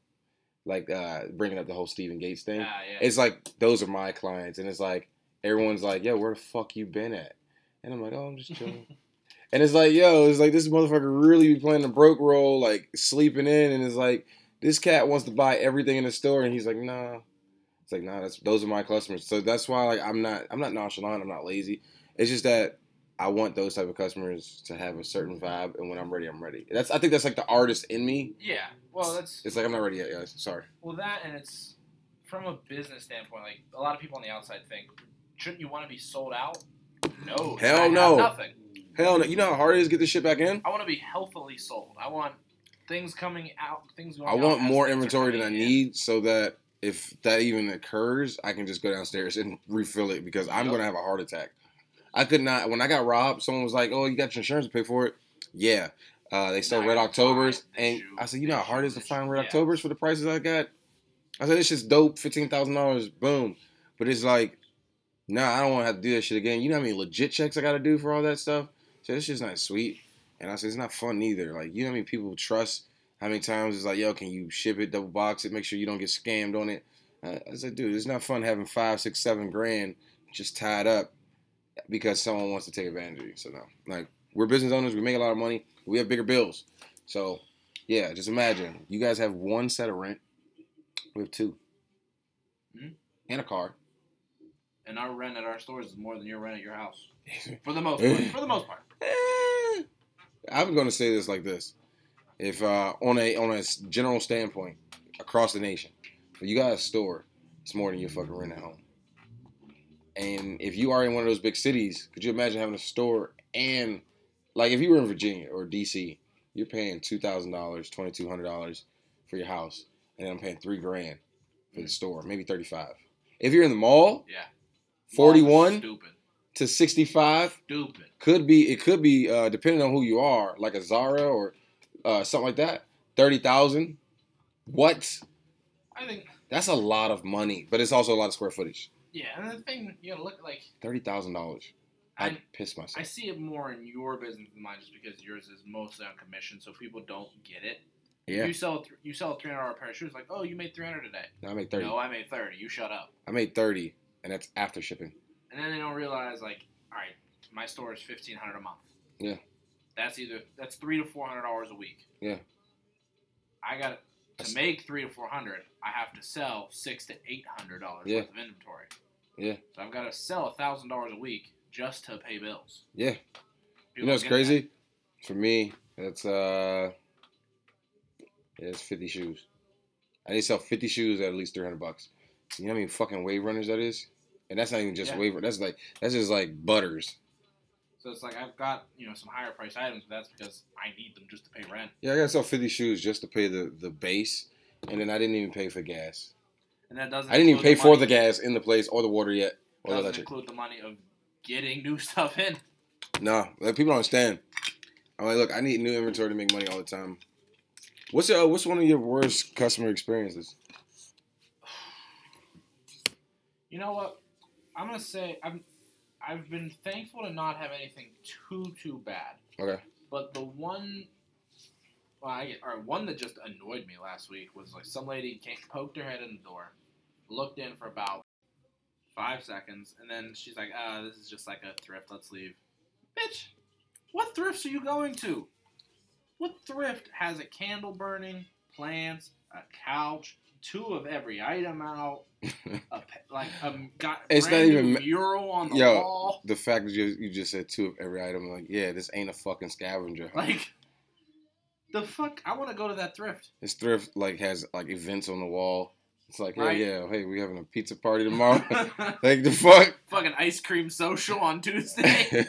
Like uh, bringing up the whole Stephen Gates thing. Yeah, yeah. It's like those are my clients, and it's like everyone's like, yo, where the fuck you been at? And I'm like, oh, I'm just chilling. and it's like, yo, it's like this motherfucker really be playing the broke role, like sleeping in, and it's like this cat wants to buy everything in the store, and he's like, nah. It's like, nah, that's those are my customers. So that's why like I'm not I'm not nonchalant, I'm not lazy. It's just that I want those type of customers to have a certain vibe, and when I'm ready, I'm ready. That's I think that's like the artist in me. yeah. Well, that's It's like I'm not ready yet, guys. Sorry. well that, and it's from a business standpoint. Like a lot of people on the outside think, shouldn't you want to be sold out? No. Hell no. Nothing. Hell no. You know how hard it is to get this shit back in? I want to be healthily sold. I want things coming out, things going. I want more inventory than I in. need so that if that even occurs, I can just go downstairs and refill it because I'm Yep. gonna have a heart attack. I could not when I got robbed, someone was like, Oh, you got your insurance to pay for it? Yeah. Uh, they sell Red Octobers and I said, You know how hard it is to find. Red Yeah. Octobers for the prices I got? I said, It's just dope, fifteen thousand dollars, boom. But it's like, nah, I don't wanna have to do that shit again. You know how many legit checks I gotta do for all that stuff? So it's just not sweet. And I said, it's not fun either. Like, you know how many people trust how many times it's like, yo, can you ship it, double box it, make sure you don't get scammed on it? I I said, dude, it's not fun having five, six, seven grand just tied up because someone wants to take advantage of you. So no, like we're business owners, we make a lot of money, we have bigger bills. So yeah, just imagine you guys have one set of rent, we have two. Mhm. and a car. And our rent at our stores is more than your rent at your house. For the most part. For the most part. Eh, I'm going to say this like this: if uh, on a on a general standpoint across the nation, if you got a store, it's more than your fucking rent at home. And if you are in one of those big cities, could you imagine having a store and like if you were in Virginia or DC, you're paying two thousand dollars, twenty two hundred dollars for your house, and then I'm paying three grand for the store, maybe thirty five. If you're in the mall, Yeah. forty one to sixty five Stupid. could be it could be uh, depending on who you are, like a Zara or uh, something like that. Thirty thousand. What? I think That's a lot of money, but it's also a lot of square footage. Yeah, and the thing you gotta look like Thirty thousand dollars. I piss I see it more in your business than mine, just because yours is mostly on commission, so people don't get it. Yeah, You sell th- you sell a three hundred dollar pair of shoes, like oh you made three hundred today. No, I made thirty. No, I made thirty. You shut up. I made thirty, and that's after shipping. And then they don't realize like, all right, my store is fifteen hundred a month. Yeah. That's either that's three to four hundred dollars a week. Yeah. I got to make three to four hundred. I have to sell six to eight hundred dollars Yeah. worth of inventory. Yeah. So I've got to sell a thousand dollars a week just to pay bills. Yeah. People You know what's crazy? For me, it's uh, yeah, it's fifty shoes. I need to sell fifty shoes at at least three hundred bucks. You know how many fucking wave runners that is? And that's not even just Yeah. wave. That's like that's just like butters. So it's like I've got you know some higher price items, but that's because I need them just to pay rent. Yeah, I gotta sell fifty shoes just to pay the the base, and then I didn't even pay for gas. And that doesn't. I didn't even pay for the gas in the place or the water yet or Doesn't electric. include the money of getting new stuff in. No, like, people don't understand. I'm like, look, I need new inventory to make money all the time. What's your, uh, what's one of your worst customer experiences? You know what? I'm gonna say I'm. I've been thankful to not have anything too too bad. Okay. But the one, well, I get, or one that just annoyed me last week was like some lady came, poked her head in the door, looked in for about five seconds, and then she's like, "Ah, this is just like a thrift. Let's leave." Bitch, what thrifts are you going to? What thrift has a candle burning, plants, a couch, two of every item out, a, like a got It's not even mural on the Yo. wall? The fact that you, you just said two of every item, like, yeah, this ain't a fucking scavenger. Like, the fuck? I want to go to that thrift. This thrift like has like events on the wall. It's like, Right. yeah, yeah, hey, we having a pizza party tomorrow. like the fuck. Fucking ice cream social on Tuesday.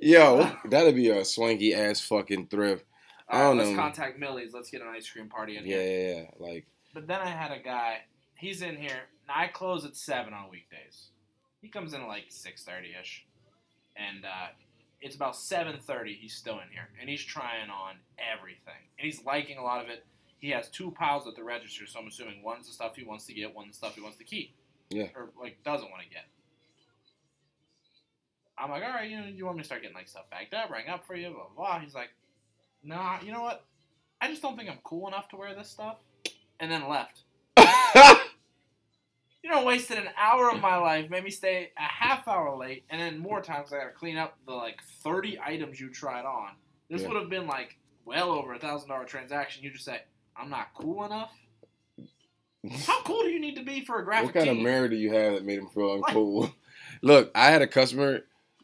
Yo, that'd be a swanky ass fucking thrift. I don't let's know. contact Millie's. Let's get an ice cream party in Yeah, here. yeah, yeah. Like, But then I had a guy. He's in here. I close at seven on weekdays. He comes in at like six thirty ish, and uh, it's about seven thirty. He's still in here, and he's trying on everything, and he's liking a lot of it. He has two piles at the register, so I'm assuming one's the stuff he wants to get, one's the stuff he wants to keep. Yeah. Or like doesn't want to get. I'm like, all right, you know, you want me to start getting like stuff backed up, rang up for you, blah blah. blah. He's like, nah, you know what? I just don't think I'm cool enough to wear this stuff, and then left. You know, wasted an hour of my life, made me stay a half hour late, and then more times I gotta clean up the like 30 items you tried on. This Yeah. would have been like well over a thousand dollar transaction. You just say, I'm not cool enough. How cool do you need to be for a graphic what kind of tee? mirror do you have that made him feel uncool? Look, I had a customer.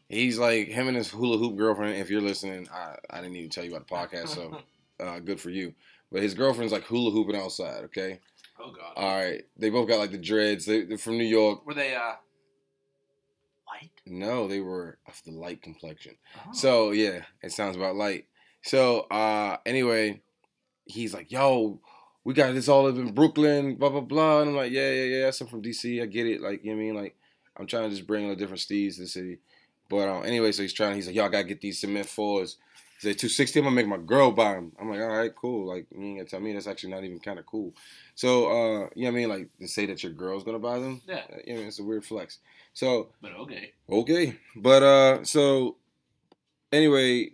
He's like him and his hula hoop girlfriend. If you're listening, I, I didn't even tell you about the podcast, so uh, good for you. But his girlfriend's like hula hooping outside. Okay, oh god. all right. They both got like the dreads. They, they're from New York. Were they uh white? No, they were of the light complexion. Oh. So yeah, it sounds about light. So uh anyway, he's like, yo, we got this all up in Brooklyn, blah blah blah. And I'm like, yeah, yeah, yeah. I'm from DC. I get it. Like, you know what I mean? Like, I'm trying to just bring the different steeds to the city. But um, anyway, so he's trying. He's like, y'all gotta get these cement fours. He's like, 260. I'm gonna make my girl buy them. I'm like, all right, cool. Like, you ain't gonna tell me that's actually not even kind of cool. So, uh, you know what I mean? Like, to say that your girl's gonna buy them. Yeah. uh, you know, it's a weird flex. So But okay. Okay. But uh so anyway,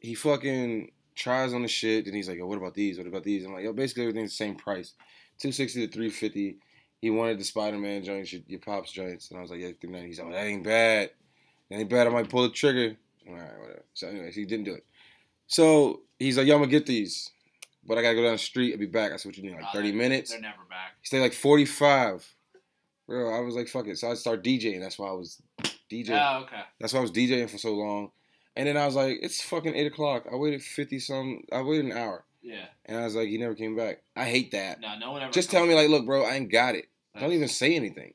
he fucking tries on the shit and he's like, Yo, what about these? What about these? I'm like, yo, basically everything's the same price. Two sixty to three fifty. He wanted the Spider Man joints, your, your pops joints. And I was like, Yeah, three ninety. He's like, oh, that ain't bad. Ain't bad. I might pull the trigger. All right, whatever. So anyways, he didn't do it. So he's like, Yo, I'm gonna get these. but I gotta go down the street. I'll be back. I said, what you need, like Uh, 30 they're- minutes? They're never back. He stayed like 45. Bro, I was like, fuck it. So I started DJing. That's why I was DJing. Oh, okay. That's why I was DJing for so long. And then I was like, it's fucking 8 o'clock. I waited 50 some, I waited an hour. Yeah. And I was like, he never came back. I hate that. No, no one ever. Just tell me, like, look, bro, I ain't got it. Don't even say anything.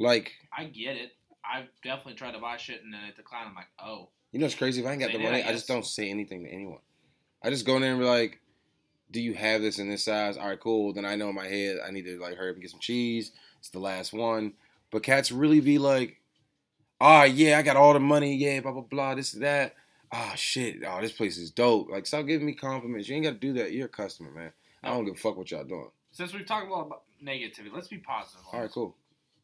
Like, I get it. I've definitely tried to buy shit and then it declined. I'm like, oh, you know it's crazy? If I ain't got the money, I I just don't say anything to anyone. I just go in there and be like, do you have this in this size? All right, cool. Then I know in my head I need to like hurry up and get some cheese. It's the last one. But cats really be like, ah, yeah, I got all the money. Yeah, blah, blah, blah, this, is that. Ah, shit. Oh, this place is dope. Like, stop giving me compliments. You ain't got to do that. You're a customer, man. I don't give a fuck what y'all doing. since we've talked a lot about negativity, let's be positive. All right, cool.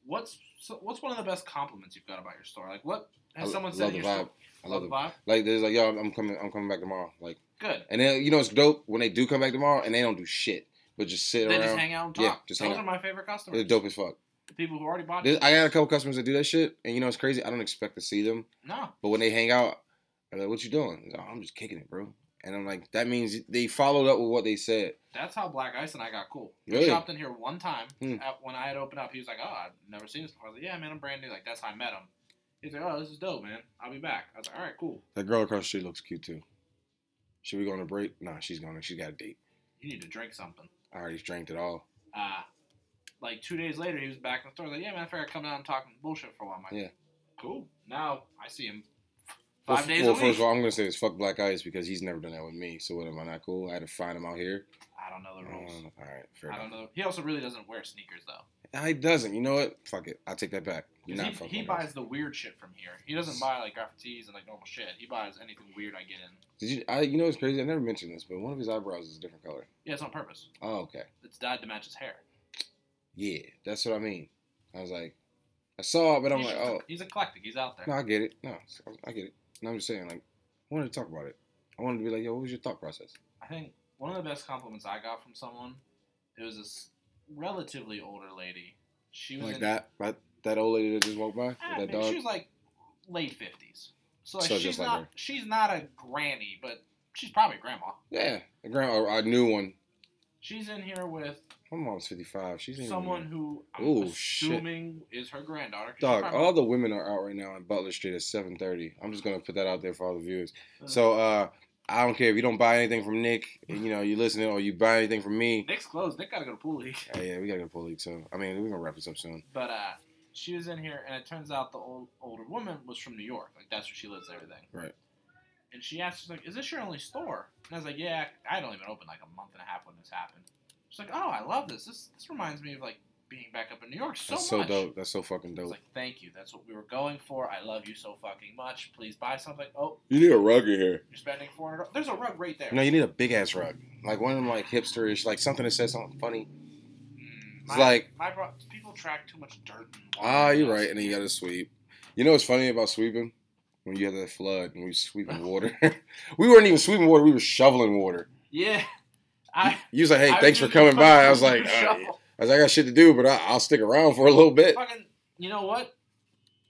What's so, what's one of the best compliments you've got about your store? Like, what has I someone love said? the in your vibe. store? I love the vibe. Like, there's like, yo, I'm coming. I'm coming back tomorrow. Like, Good. and then you know it's dope when they do come back tomorrow and they don't do shit, but just sit around. They around. just hang out and talk. Yeah, just Those hang are out. my favorite customers. It's dope as fuck. The people who already bought it. I got a couple customers that do that shit, and you know it's crazy. I don't expect to see them, No. but when they hang out, I'm like, "What you doing?" Like, "Oh, I'm just kicking it, bro." And I'm like, "That means they followed up with what they said." That's how Black Ice and I got cool. We Really? shopped in here one time Hmm. at, when I had opened up. He was like, "Oh, I've never seen this before." I was like, "Yeah, man, I'm brand new." Like that's how I met him. He's like, "Oh, this is dope, man. I'll be back." I was like, "All right, cool. That girl across the street looks cute too. Should we go on a break? Nah, she's going. She's got a date. You need to drink something." I already drank it all. Uh, like two days later, he was back in the store. Like, "Yeah, man, I figured I'd come down and talk bullshit for a while." I'm like, Yeah. Cool. Now I see him five f- days well a week. first of all, I'm gonna say it's fuck Black Ice because he's never done that with me. So what am I not cool? I had to find him out here. I don't know the rules. Um, all right, fair I enough. don't know. He also really doesn't wear sneakers though. He doesn't. You know what? Fuck it. I'll take that back. You're not he, he buys the weird shit from here. He doesn't buy like graffitis and like normal shit. He buys anything weird I get in. Did you? I, you know what's crazy? I never mentioned this, but one of his eyebrows is a different color. Yeah, it's on purpose. Oh, okay. It's dyed to match his hair. Yeah, that's what I mean. I was like, I saw it, but I'm he's, like, oh, he's eclectic. He's out there. no, I get it. No, I get it. No, I'm just saying, like, I wanted to talk about it. I wanted to be like, yo, what was your thought process? I think one of the best compliments I got from someone, it was this relatively older lady. She was Like in, that, that, that old lady that just walked by with Ah, that dog. She was like late fifties. So, like, So she's like not her. she's not a granny, but she's probably a grandma. yeah, a grandma, a new one. She's in here with My mom's 55. She's in someone who I'm Ooh, shit. assuming is her granddaughter. Dog, probably- all the women are out right now on Butler Street at 7:30. I'm just gonna put that out there for all the viewers. Uh. So uh, I don't care if you don't buy anything from Nick, you know, you listening, or you buy anything from me. Nick's closed. Nick gotta go to pool league. Oh, yeah, we gotta go to pool league soon. I mean, we're gonna wrap this up soon. But uh, she was in here, and it turns out the old older woman was from New York. Like that's where she lives. and Everything. Right. And she asked, she's like, "Is this your only store?" And I was like, "Yeah, I don't even open like a month and a half when this happened." She's like, "Oh, I love this. This this reminds me of like being back up in New York so much. That's so much." dope. That's so fucking I was dope. like, "Thank you. That's what we were going for. I love you so fucking much. Please buy something." Oh, You need a rug in here. you're spending four hundred. There's a rug right there. No, you need a big ass rug, like one of them like hipsterish, like something that says something funny. Mm, It's my, like- my bro- people track too much dirt. And water Ah, you're right. And then you gotta sweep. You know what's funny about sweeping? When you have that flood and we were sweeping water, we weren't even sweeping water. We were shoveling water. Yeah, I. You was like, "Hey, I thanks for coming by." I was like, "Uh, shovel. "I was like, I got shit to do, but I, I'll stick around for a little bit." fucking, you know what?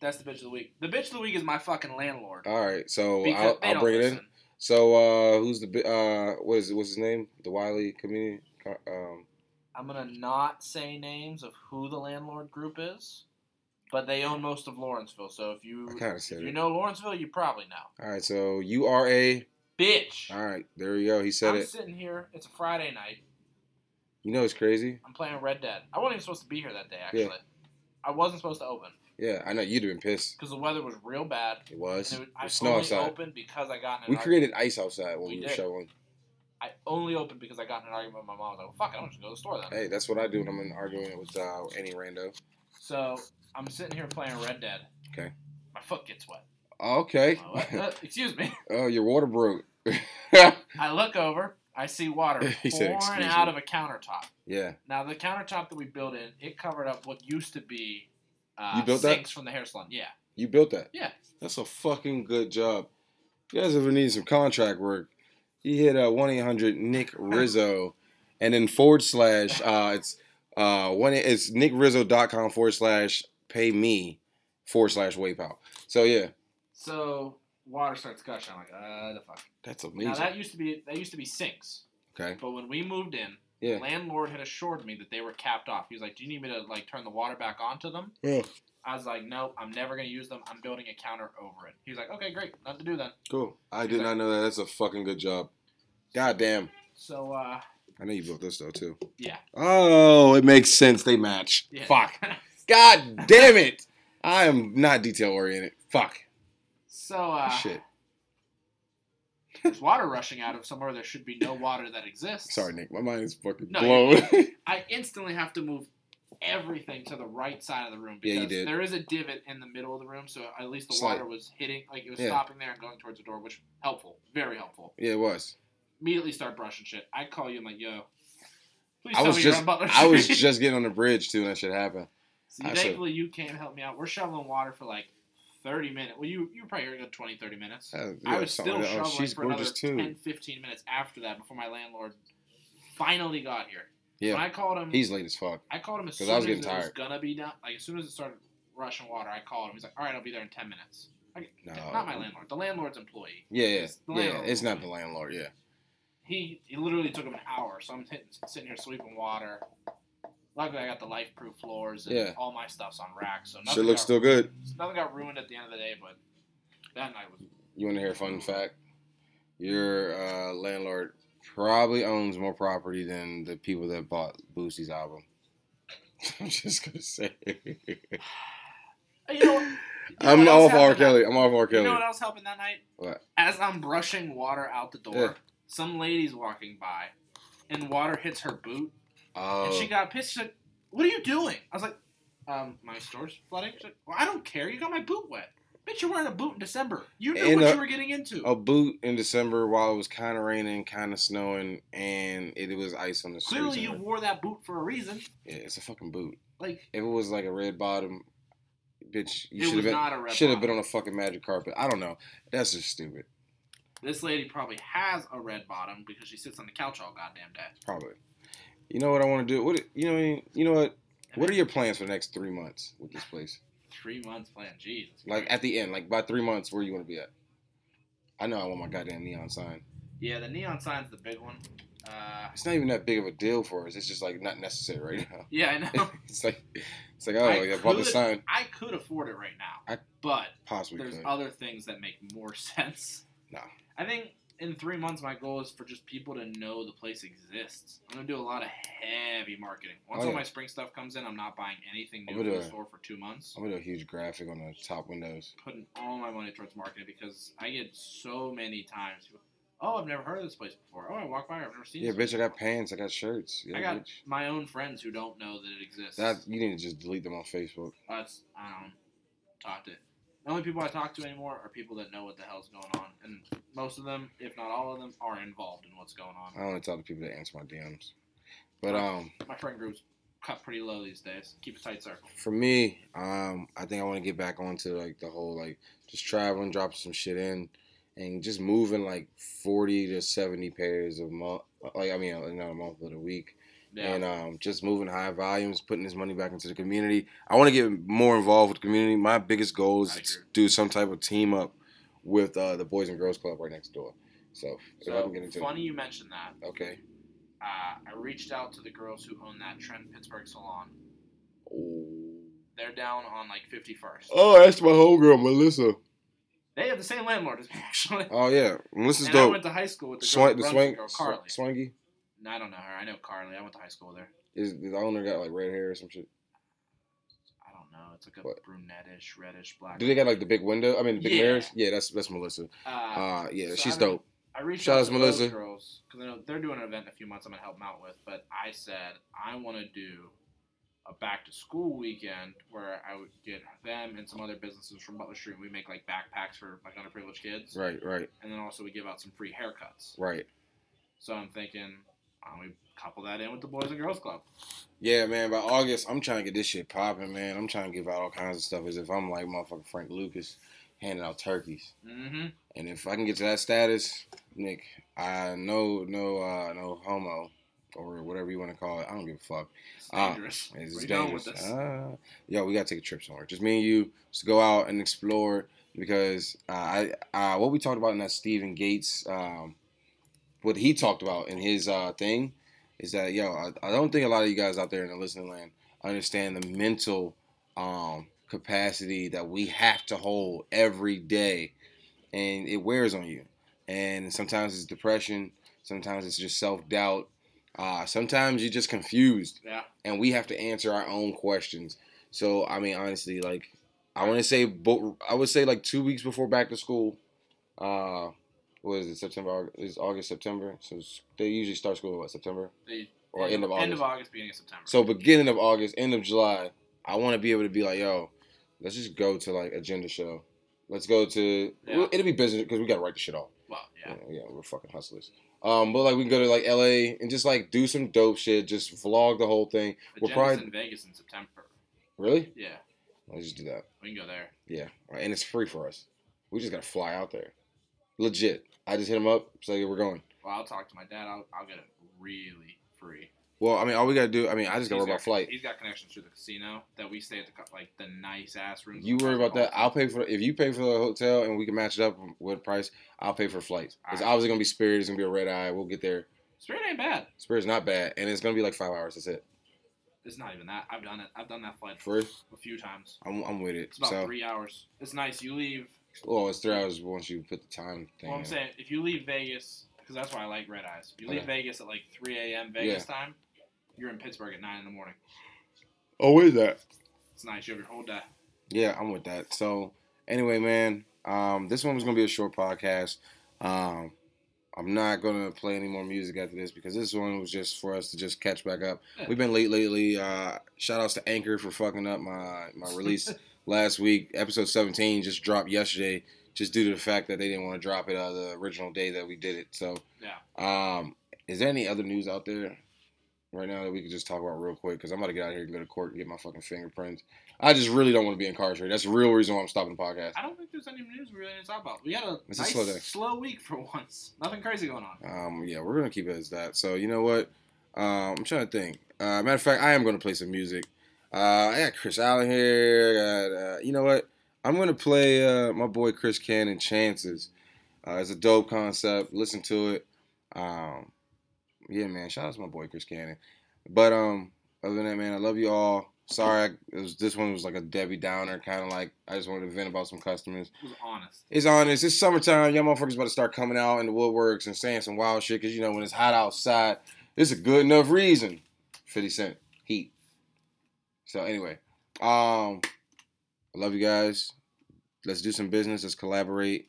That's the bitch of the week. The bitch of the week is my fucking landlord. All right, so I'll, I'll bring it in. So uh, who's the uh, what is? What's his name? The Wiley comedian. Um, I'm gonna not say names of who the landlord group is, but they own most of Lawrenceville. So if you if you know Lawrenceville, you probably know. all right, so you are a. Bitch. All right, there you go. He said I'm it. sitting here. It's a Friday night. You know it's crazy. I'm playing Red Dead. I wasn't even supposed to be here that day. Actually, Yeah. I wasn't supposed to open Yeah, I know you'd have been pissed. because the weather was real bad. It was. It it, I was snow only outside. opened because I got We argument. created ice outside when We we, were did. shoveling. I only opened because I got in an argument with my mom. I was like, well, fuck, it, I'm just go to the store then. Hey, that's what I do when I'm in an argument with uh, any rando. So I'm sitting here playing Red Dead. Okay. My foot gets wet. Okay. Excuse me. oh, your water broke. I look over. I see water He pouring "Excuse out me." of a countertop. yeah. Now the countertop that we built in, it covered up what used to be uh, You built that? sinks from the hair salon. Yeah. You built that. Yeah. That's a fucking good job. You guys ever need some contract work? You hit uh one eight hundred Nick Rizzo, and then forward slash uh it's uh one it's nickrizzo.com forward slash pay me forward slash waypow. So yeah, So water starts gushing. I'm like, uh, the fuck. that's amazing. Now that used to be that used to be sinks. Okay. But when we moved in, Yeah. landlord had assured me that they were capped off. He was like, "Do you need me to like turn the water back onto them?" Yeah. I was like, "Nope, I'm never gonna use them. I'm building a counter over it." He was like, "Okay, great, nothing to do then." Cool. I He's did like- not know that. That's a fucking good job. God damn. So uh, I know you built this though too. yeah, Oh, it makes sense. They match. yeah. Fuck. God damn it. I am not detail oriented. Fuck. So uh, Shit. there's water rushing out of somewhere there should be no water that exists. Sorry, Nick. My mind is fucking No, blown. I instantly have to move everything to the right side of the room Yeah, because did. there is a divot in the middle of the room, so at least the Slight. water was hitting, like it was Yeah. stopping there and going towards the door, which helpful, very helpful. yeah, it was. Immediately start brushing shit. I call you, I'm like, yo, please I tell was me you're just on Butler I was just getting on the bridge too, and that shit happened. See, I said- thankfully you came and helped me out. We're shoveling water for like 30 minutes. Well, you you were probably here a good 20, 30 minutes. Uh, I was still like that. Oh, she's for another too. 10, 15 minutes after that before my landlord finally got here. Yeah. When I called him, He's late as fuck. I called him as soon I was as getting it was gonna be done. Like as soon as it started rushing water, I called him. He's like, "All right, I'll be there in 10 minutes." Like, No. not my landlord. The landlord's employee. Yeah, yeah, It's yeah. It's not the landlord. Yeah. He he literally took him an hour. So I'm hitting, sitting here sweeping water. Luckily, I got the life-proof floors and Yeah. all my stuff's on racks. So nothing Shit looks got, still good. nothing got ruined at the end of the day. But that night was You want to hear a fun fact? Your uh, landlord probably owns more property than the people that bought Boosie's album. I'm just gonna say. You know, what- you know I'm what else off R. happened that- Kelly. I'm off R. Kelly. You know what else happened that night? What? As I'm brushing water out the door, Yeah. some lady's walking by, and water hits her boot, Oh, and she got pissed. She's like, "What are you doing?" I was like, "Um, my store's flooding." She's like, "Well, I don't care. You got my boot wet. Bitch, you're wearing a boot in December. You knew And, what uh, you were getting into." a boot in December while it was kind of raining, kind of snowing, and it, it was ice on the streets. Clearly, you wore that boot for a reason. Yeah, it's a fucking boot. Like, If it was like a red bottom, bitch, you should have been a should have been on a fucking magic carpet. I don't know. That's just stupid. This lady probably has a red bottom because she sits on the couch all goddamn day. Probably. You know what I want to do? What you know? You know what? What are your plans for the next three months with this place? Three months plan, Jesus. Like at the end, like by three months, where you want to be at? I know I want my goddamn neon sign. yeah, the neon sign's the big one. Uh, It's not even that big of a deal for us. It's just like not necessary right now. yeah, I know. it's like it's like oh I yeah, bought the sign. I could afford it right now, I but Possibly there's could. other things that make more sense. No. I think in three months, my goal is for just people to know the place exists. I'm gonna do a lot of heavy marketing. Once Oh, all yeah. my spring stuff comes in, I'm not buying anything new gonna the store for two months. I'm gonna do a huge graphic on the top windows. Putting all my money towards marketing because I get so many times. people, Oh, I've never heard of this place before. Oh, I walk by, I've never seen. Yeah, bitch, I got pants, I got shirts. Yeah, I got bitch. my own friends who don't know that it exists. That you need to just delete them on Facebook. That's I don't talk to. The only people I talk to anymore are people that know what the hell's going on, and most of them, if not all of them, are involved in what's going on. I only talk to people that answer my DMs. But um, My friend group's cut pretty low these days. Keep a tight circle. for me, um, I think I want to get back onto like the whole like just traveling, dropping some shit in, and just moving like forty to seventy pairs of month. Like I mean, not a month, but a week. Yeah. and um, just moving high volumes, putting this money back into the community. I want to get more involved with the community. My biggest goal is to do some type of team up with uh, the Boys and Girls Club right next door. So, I so can get into funny you mentioned that. Okay. Uh, I reached out to the girls who own that Trend Pittsburgh salon. Oh. They're down on like 51st. oh, that's my homegirl, Melissa. They have the same landlord as me actually. Oh yeah, Melissa's and I dope. went to high school with the girl, Swang, who the runs swang, girl, Carly. Swangy No, I don't know her. I know Carly. I went to high school her. is the owner got like red hair or some shit. I don't know. It's like a What? brunettish, reddish, black. Do they got like the big window? I mean, the big Yeah. mirrors. Yeah, that's that's Melissa. Uh, Uh, yeah, so she's I've dope. I reached Shout out out to to those Melissa. girls because I know they're doing an event in a few months. I'm gonna help them out with, but I said I want to do a back to school weekend where I would get them and some other businesses from Butler Street. We make like backpacks for like underprivileged kids, Right, right, and then also we give out some free haircuts. right. So I'm thinking, why don't we couple that in with the Boys and Girls Club? Yeah, man. By August, I'm trying to get this shit popping, man. I'm trying to give out all kinds of stuff as if I'm like motherfucking Frank Lucas handing out turkeys. Mm-hmm. And if I can get to that status, Nick, I know no uh no homo or whatever you want to call it. I don't give a fuck. It's Ah, dangerous. It's Where going dangerous. with this? Uh, yo, we gotta take a trip somewhere. Just me and you, just go out and explore because uh, I uh, what we talked about in that Stephen Gates um, what he talked about in his uh, thing is that yo, I, I don't think a lot of you guys out there in the listening land understand the mental um, capacity that we have to hold every day, and it wears on you. And sometimes it's depression, sometimes it's just self doubt, uh, sometimes you're just confused, Yeah. and we have to answer our own questions. So I mean, honestly, like I want to say, I would say like two weeks before back to school. Uh, what is it? September? August, is August, September? So they usually start school what September They, or end of August. End of August, beginning of September. So beginning of August, end of July, I want to be able to be like, yo, let's just go to like agenda show. Let's go to. Yeah. it'll be business because we gotta write the shit off. well, yeah. Yeah, yeah, we're fucking hustlers. Um, but like we can go to like LA and just like do some dope shit, just vlog the whole thing. We're probably in Vegas in September. really. Yeah, Let's just do that. we can go there. Yeah, and it's free for us. We just gotta fly out there. Legit. I just hit him up, say we're going. Well, I'll talk to my dad. I'll, I'll get it really free. Well, I mean, all we gotta do. I mean, I just gotta He's worry about flight. He's got connections to the casino that we stay at the like the nice ass rooms. You worry about that. I'll pay for if you pay for the hotel and we can match it up with price. I'll pay for flights. It's Alright. obviously gonna be Spirit. It's gonna be a red eye. We'll get there. Spirit ain't bad. Spirit's not bad, and it's gonna be like five hours. That's it. It's not even that. I've done it. I've done that flight First, a few times. I'm, I'm with it. It's about So, three hours. It's nice. You leave. Well, it's three hours once you put the time thing. Well, I'm in. saying if you leave Vegas, because that's why I like red eyes. If You leave Okay. Vegas at like 3 a.m. Vegas time. You're in Pittsburgh at nine in the morning. Oh, what is that? It's nice. You have your whole day. Yeah, I'm with that. So anyway, man, um, this one was gonna be a short podcast. Um, I'm not gonna play any more music after this because this one was just for us to just catch back up. Yeah. We've been late lately. Uh, shout outs to Anchor for fucking up my my release last week. Episode 17 just dropped yesterday, just due to the fact that they didn't want to drop it uh, the original day that we did it. So Yeah. um, is there any other news out there right now that we could just talk about real quick? Because I'm about to get out of here and go to court and get my fucking fingerprints. I just really don't want to be incarcerated. That's the real reason why I'm stopping the podcast. I don't think there's any news we really need to talk about. We had a It's a nice slow day. slow week for once. Nothing crazy going on. Um, yeah, we're gonna keep it as that. So you know what? Um, I'm trying to think. Uh, matter of fact, I am gonna play some music. Uh, I got Chris Allen here. I got uh, you know what? I'm gonna play uh, my boy Chris Cannon Chances. Uh, it's a dope concept. Listen to it. Um, yeah, man. Shout out to my boy Chris Cannon. But um, other than that, man, I love you all. Sorry, I, it was this one was like a Debbie Downer, kind of like I just wanted to vent about some customers. It was honest. It's honest. It's summertime. Y'all motherfuckers about to start coming out in the woodworks and saying some wild shit because you know when it's hot outside, it's a good enough reason. Fifty Cent. So anyway, um, I love you guys. Let's do some business. Let's collaborate.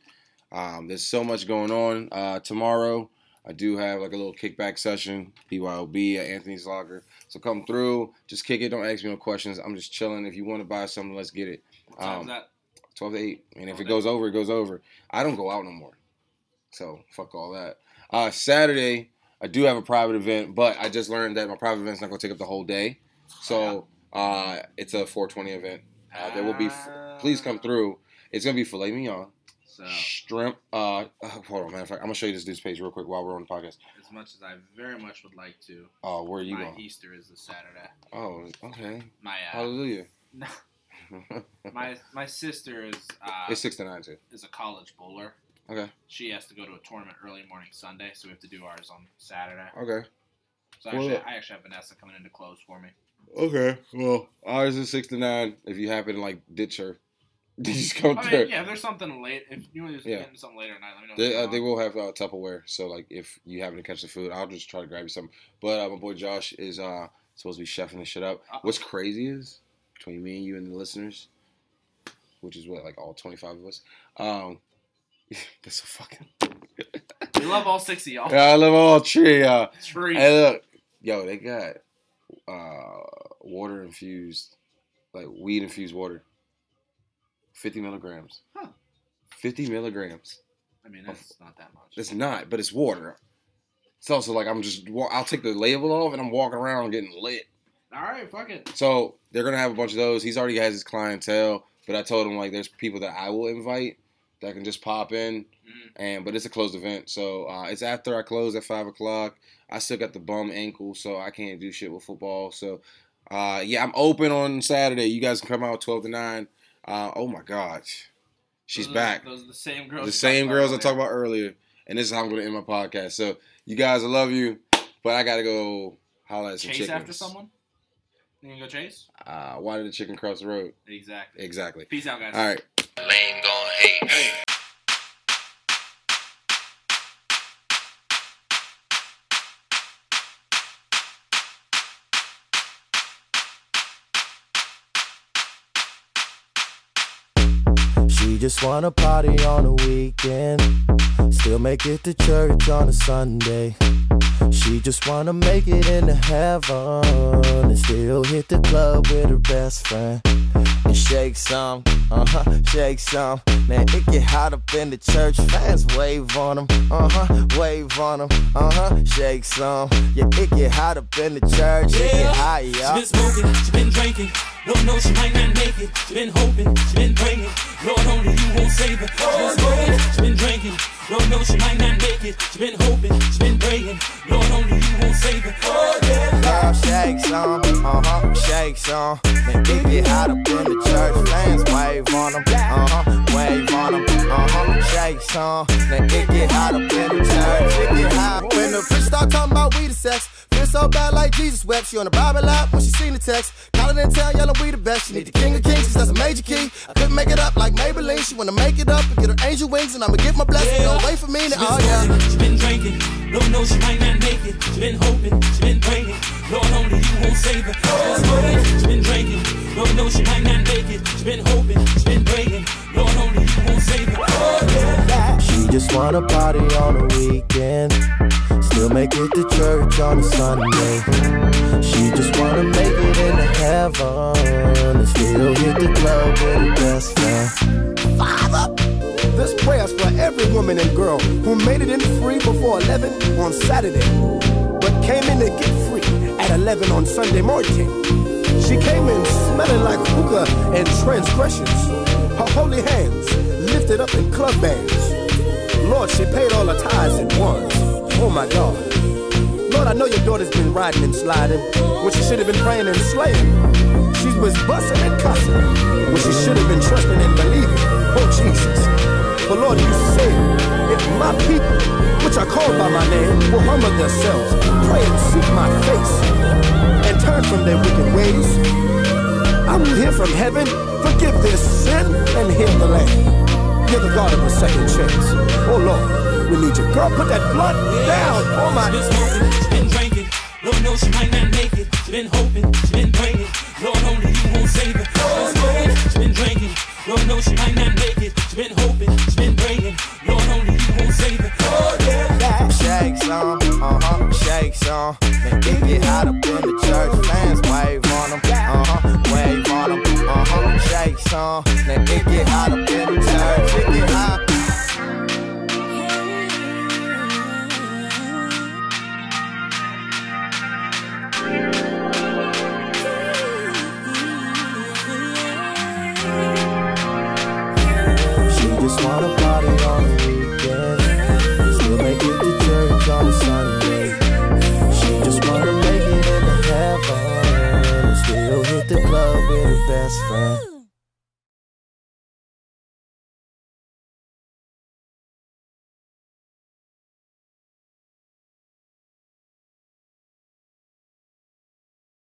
Um, there's so much going on. Uh, tomorrow, I do have like a little kickback session, BYOB at Anthony's Locker. So come through, just kick it. Don't ask me no questions. I'm just chilling. If you want to buy something, let's get it. Um, is that? 12 to 8. And if it goes over, it goes over. I don't go out no more. So fuck all that. Uh, Saturday, I do have a private event, but I just learned that my private event's not going to take up the whole day. So uh, it's a 420 event. Uh, there will be, f- please come through. It's going to be filet mignon, So, shrimp. Uh, uh, hold on, matter of fact, I'm going to show you this dude's page real quick while we're on the podcast. as much as I very much would like to, Oh, where are you my going? Easter is this Saturday. Oh, okay. My uh, Hallelujah. my my sister is uh, it's 6 to 9, too. is a college bowler. Okay. She has to go to a tournament early morning Sunday, so we have to do ours on Saturday. Okay. So actually. I actually have Vanessa coming in to close for me. Okay. Well, ours is 6 to 9. If you happen to, like, ditch her, just come I mean, yeah, if there's something late, if you want to Yeah. get into something later at night, let me know. They, uh, they will have uh, Tupperware, so like if you happen to catch the food, I'll just try to grab you something. But uh, my boy Josh is uh, supposed to be chefing this shit up. Uh-oh. What's crazy is between me and you and the listeners, which is what like all twenty five of us. Um, that's a fucking. We love all six of y'all. Yeah, I love all three. Uh, Three. hey, look, yo, they got uh, water infused, like weed infused water. Fifty milligrams. Huh. Fifty milligrams. I mean, that's not that much. It's not, but it's water. It's also like I'm just I'll take the label off and I'm walking around getting lit. All right, fuck it. So they're gonna have a bunch of those. He's already has his clientele, but I told him like there's people that I will invite that can just pop in, Mhm. and but it's a closed event, so uh, it's after I close at five o'clock. I still got the bum ankle, so I can't do shit with football. So uh, yeah, I'm open on Saturday. You guys can come out twelve to nine. Uh, oh my god, she's Those are- back Those are the same girls. the same talked girls I talked about earlier. And this is how I'm gonna end my podcast. So you guys, I love you, but I gotta go holler at some Chase chickens. after someone. You gonna go chase? Uh, why did the chicken cross the road? Exactly. Exactly. Peace out, guys. All right. Lame She just wanna party on a weekend. Still make it to church on a Sunday. She just wanna make it into heaven and still hit the club with her best friend. And shake some, uh huh, shake some. Man, it get hot up in the church. Fans wave on them, uh huh, wave on them, uh huh, shake some. Yeah, it get hot up in the church. It get hot, She been smoking, she been drinking. Don't know she might not make it. She been hoping, she been praying. Lord only you won't save her. She been smoking, she been drinking. Don't know she might not make it. She been hoping, she been praying. Lord only you won't save her. Oh yeah. Girl, shake some, uh huh, shake some. Man, it get hot up in the church. Fans wave on them, uh huh, wave on them, uh huh, shake some. Man, it get hot up in the church. It get hot. When the preacher start talking about weed and sex, feel so bad like Jesus wept. She on the Bible app when she seen the text. Call it in town, yelling we the best. She need the king of kings, that's a major key. I couldn't make it up like Maybelline. She wanna make it up and get her angel wings, and I'ma get my blessing. Don't wait for me to, oh yeah. she been drinking. Don't know she might not make it. She been hoping, she been praying. Lord only you won't save her. She been drinking. Don't know she might not make it. She been hoping, she been praying. Lord only you won't save her. Oh yeah. She just wanna party on a weekend. Still make it to church on a Sunday. She just wanna make it into heaven and still hit the club with her best friend. Father, this prayer's for every woman and girl who made it in free before 11 on Saturday, but came in to get free at 11 on Sunday morning. She came in smelling like hookah and transgressions. Her holy hands lifted up in club bands. Lord, she paid all her tithes at once. Oh my God. Lord, I know your daughter's been riding and sliding when she should have been praying and slaying. She was busting and cussing when she should have been trusting and believing. Oh Jesus. But Lord, you say, if my people, which are called by my name, will humble themselves, pray and seek my face, turn from their wicked ways, I will hear from heaven, forgive their sin, and heal the land. You're the God of a second chance. Oh Lord, we need you. Girl, put that blood down. Oh my. She been smoking, she been drinking. Lord knows she might not make it. She been hoping, she been praying. Lord only you won't save her. Oh, she been smoking, she been drinking. Lord knows she might not make it. She been hoping, she been praying. Lord only you won't save her. Oh yeah. Shake some, some. Man, it get hot up in the church. Fans wave on them, uh huh, wave on them, uh huh, shake some. Man, it get hot up in the church. Get hot. Best friend.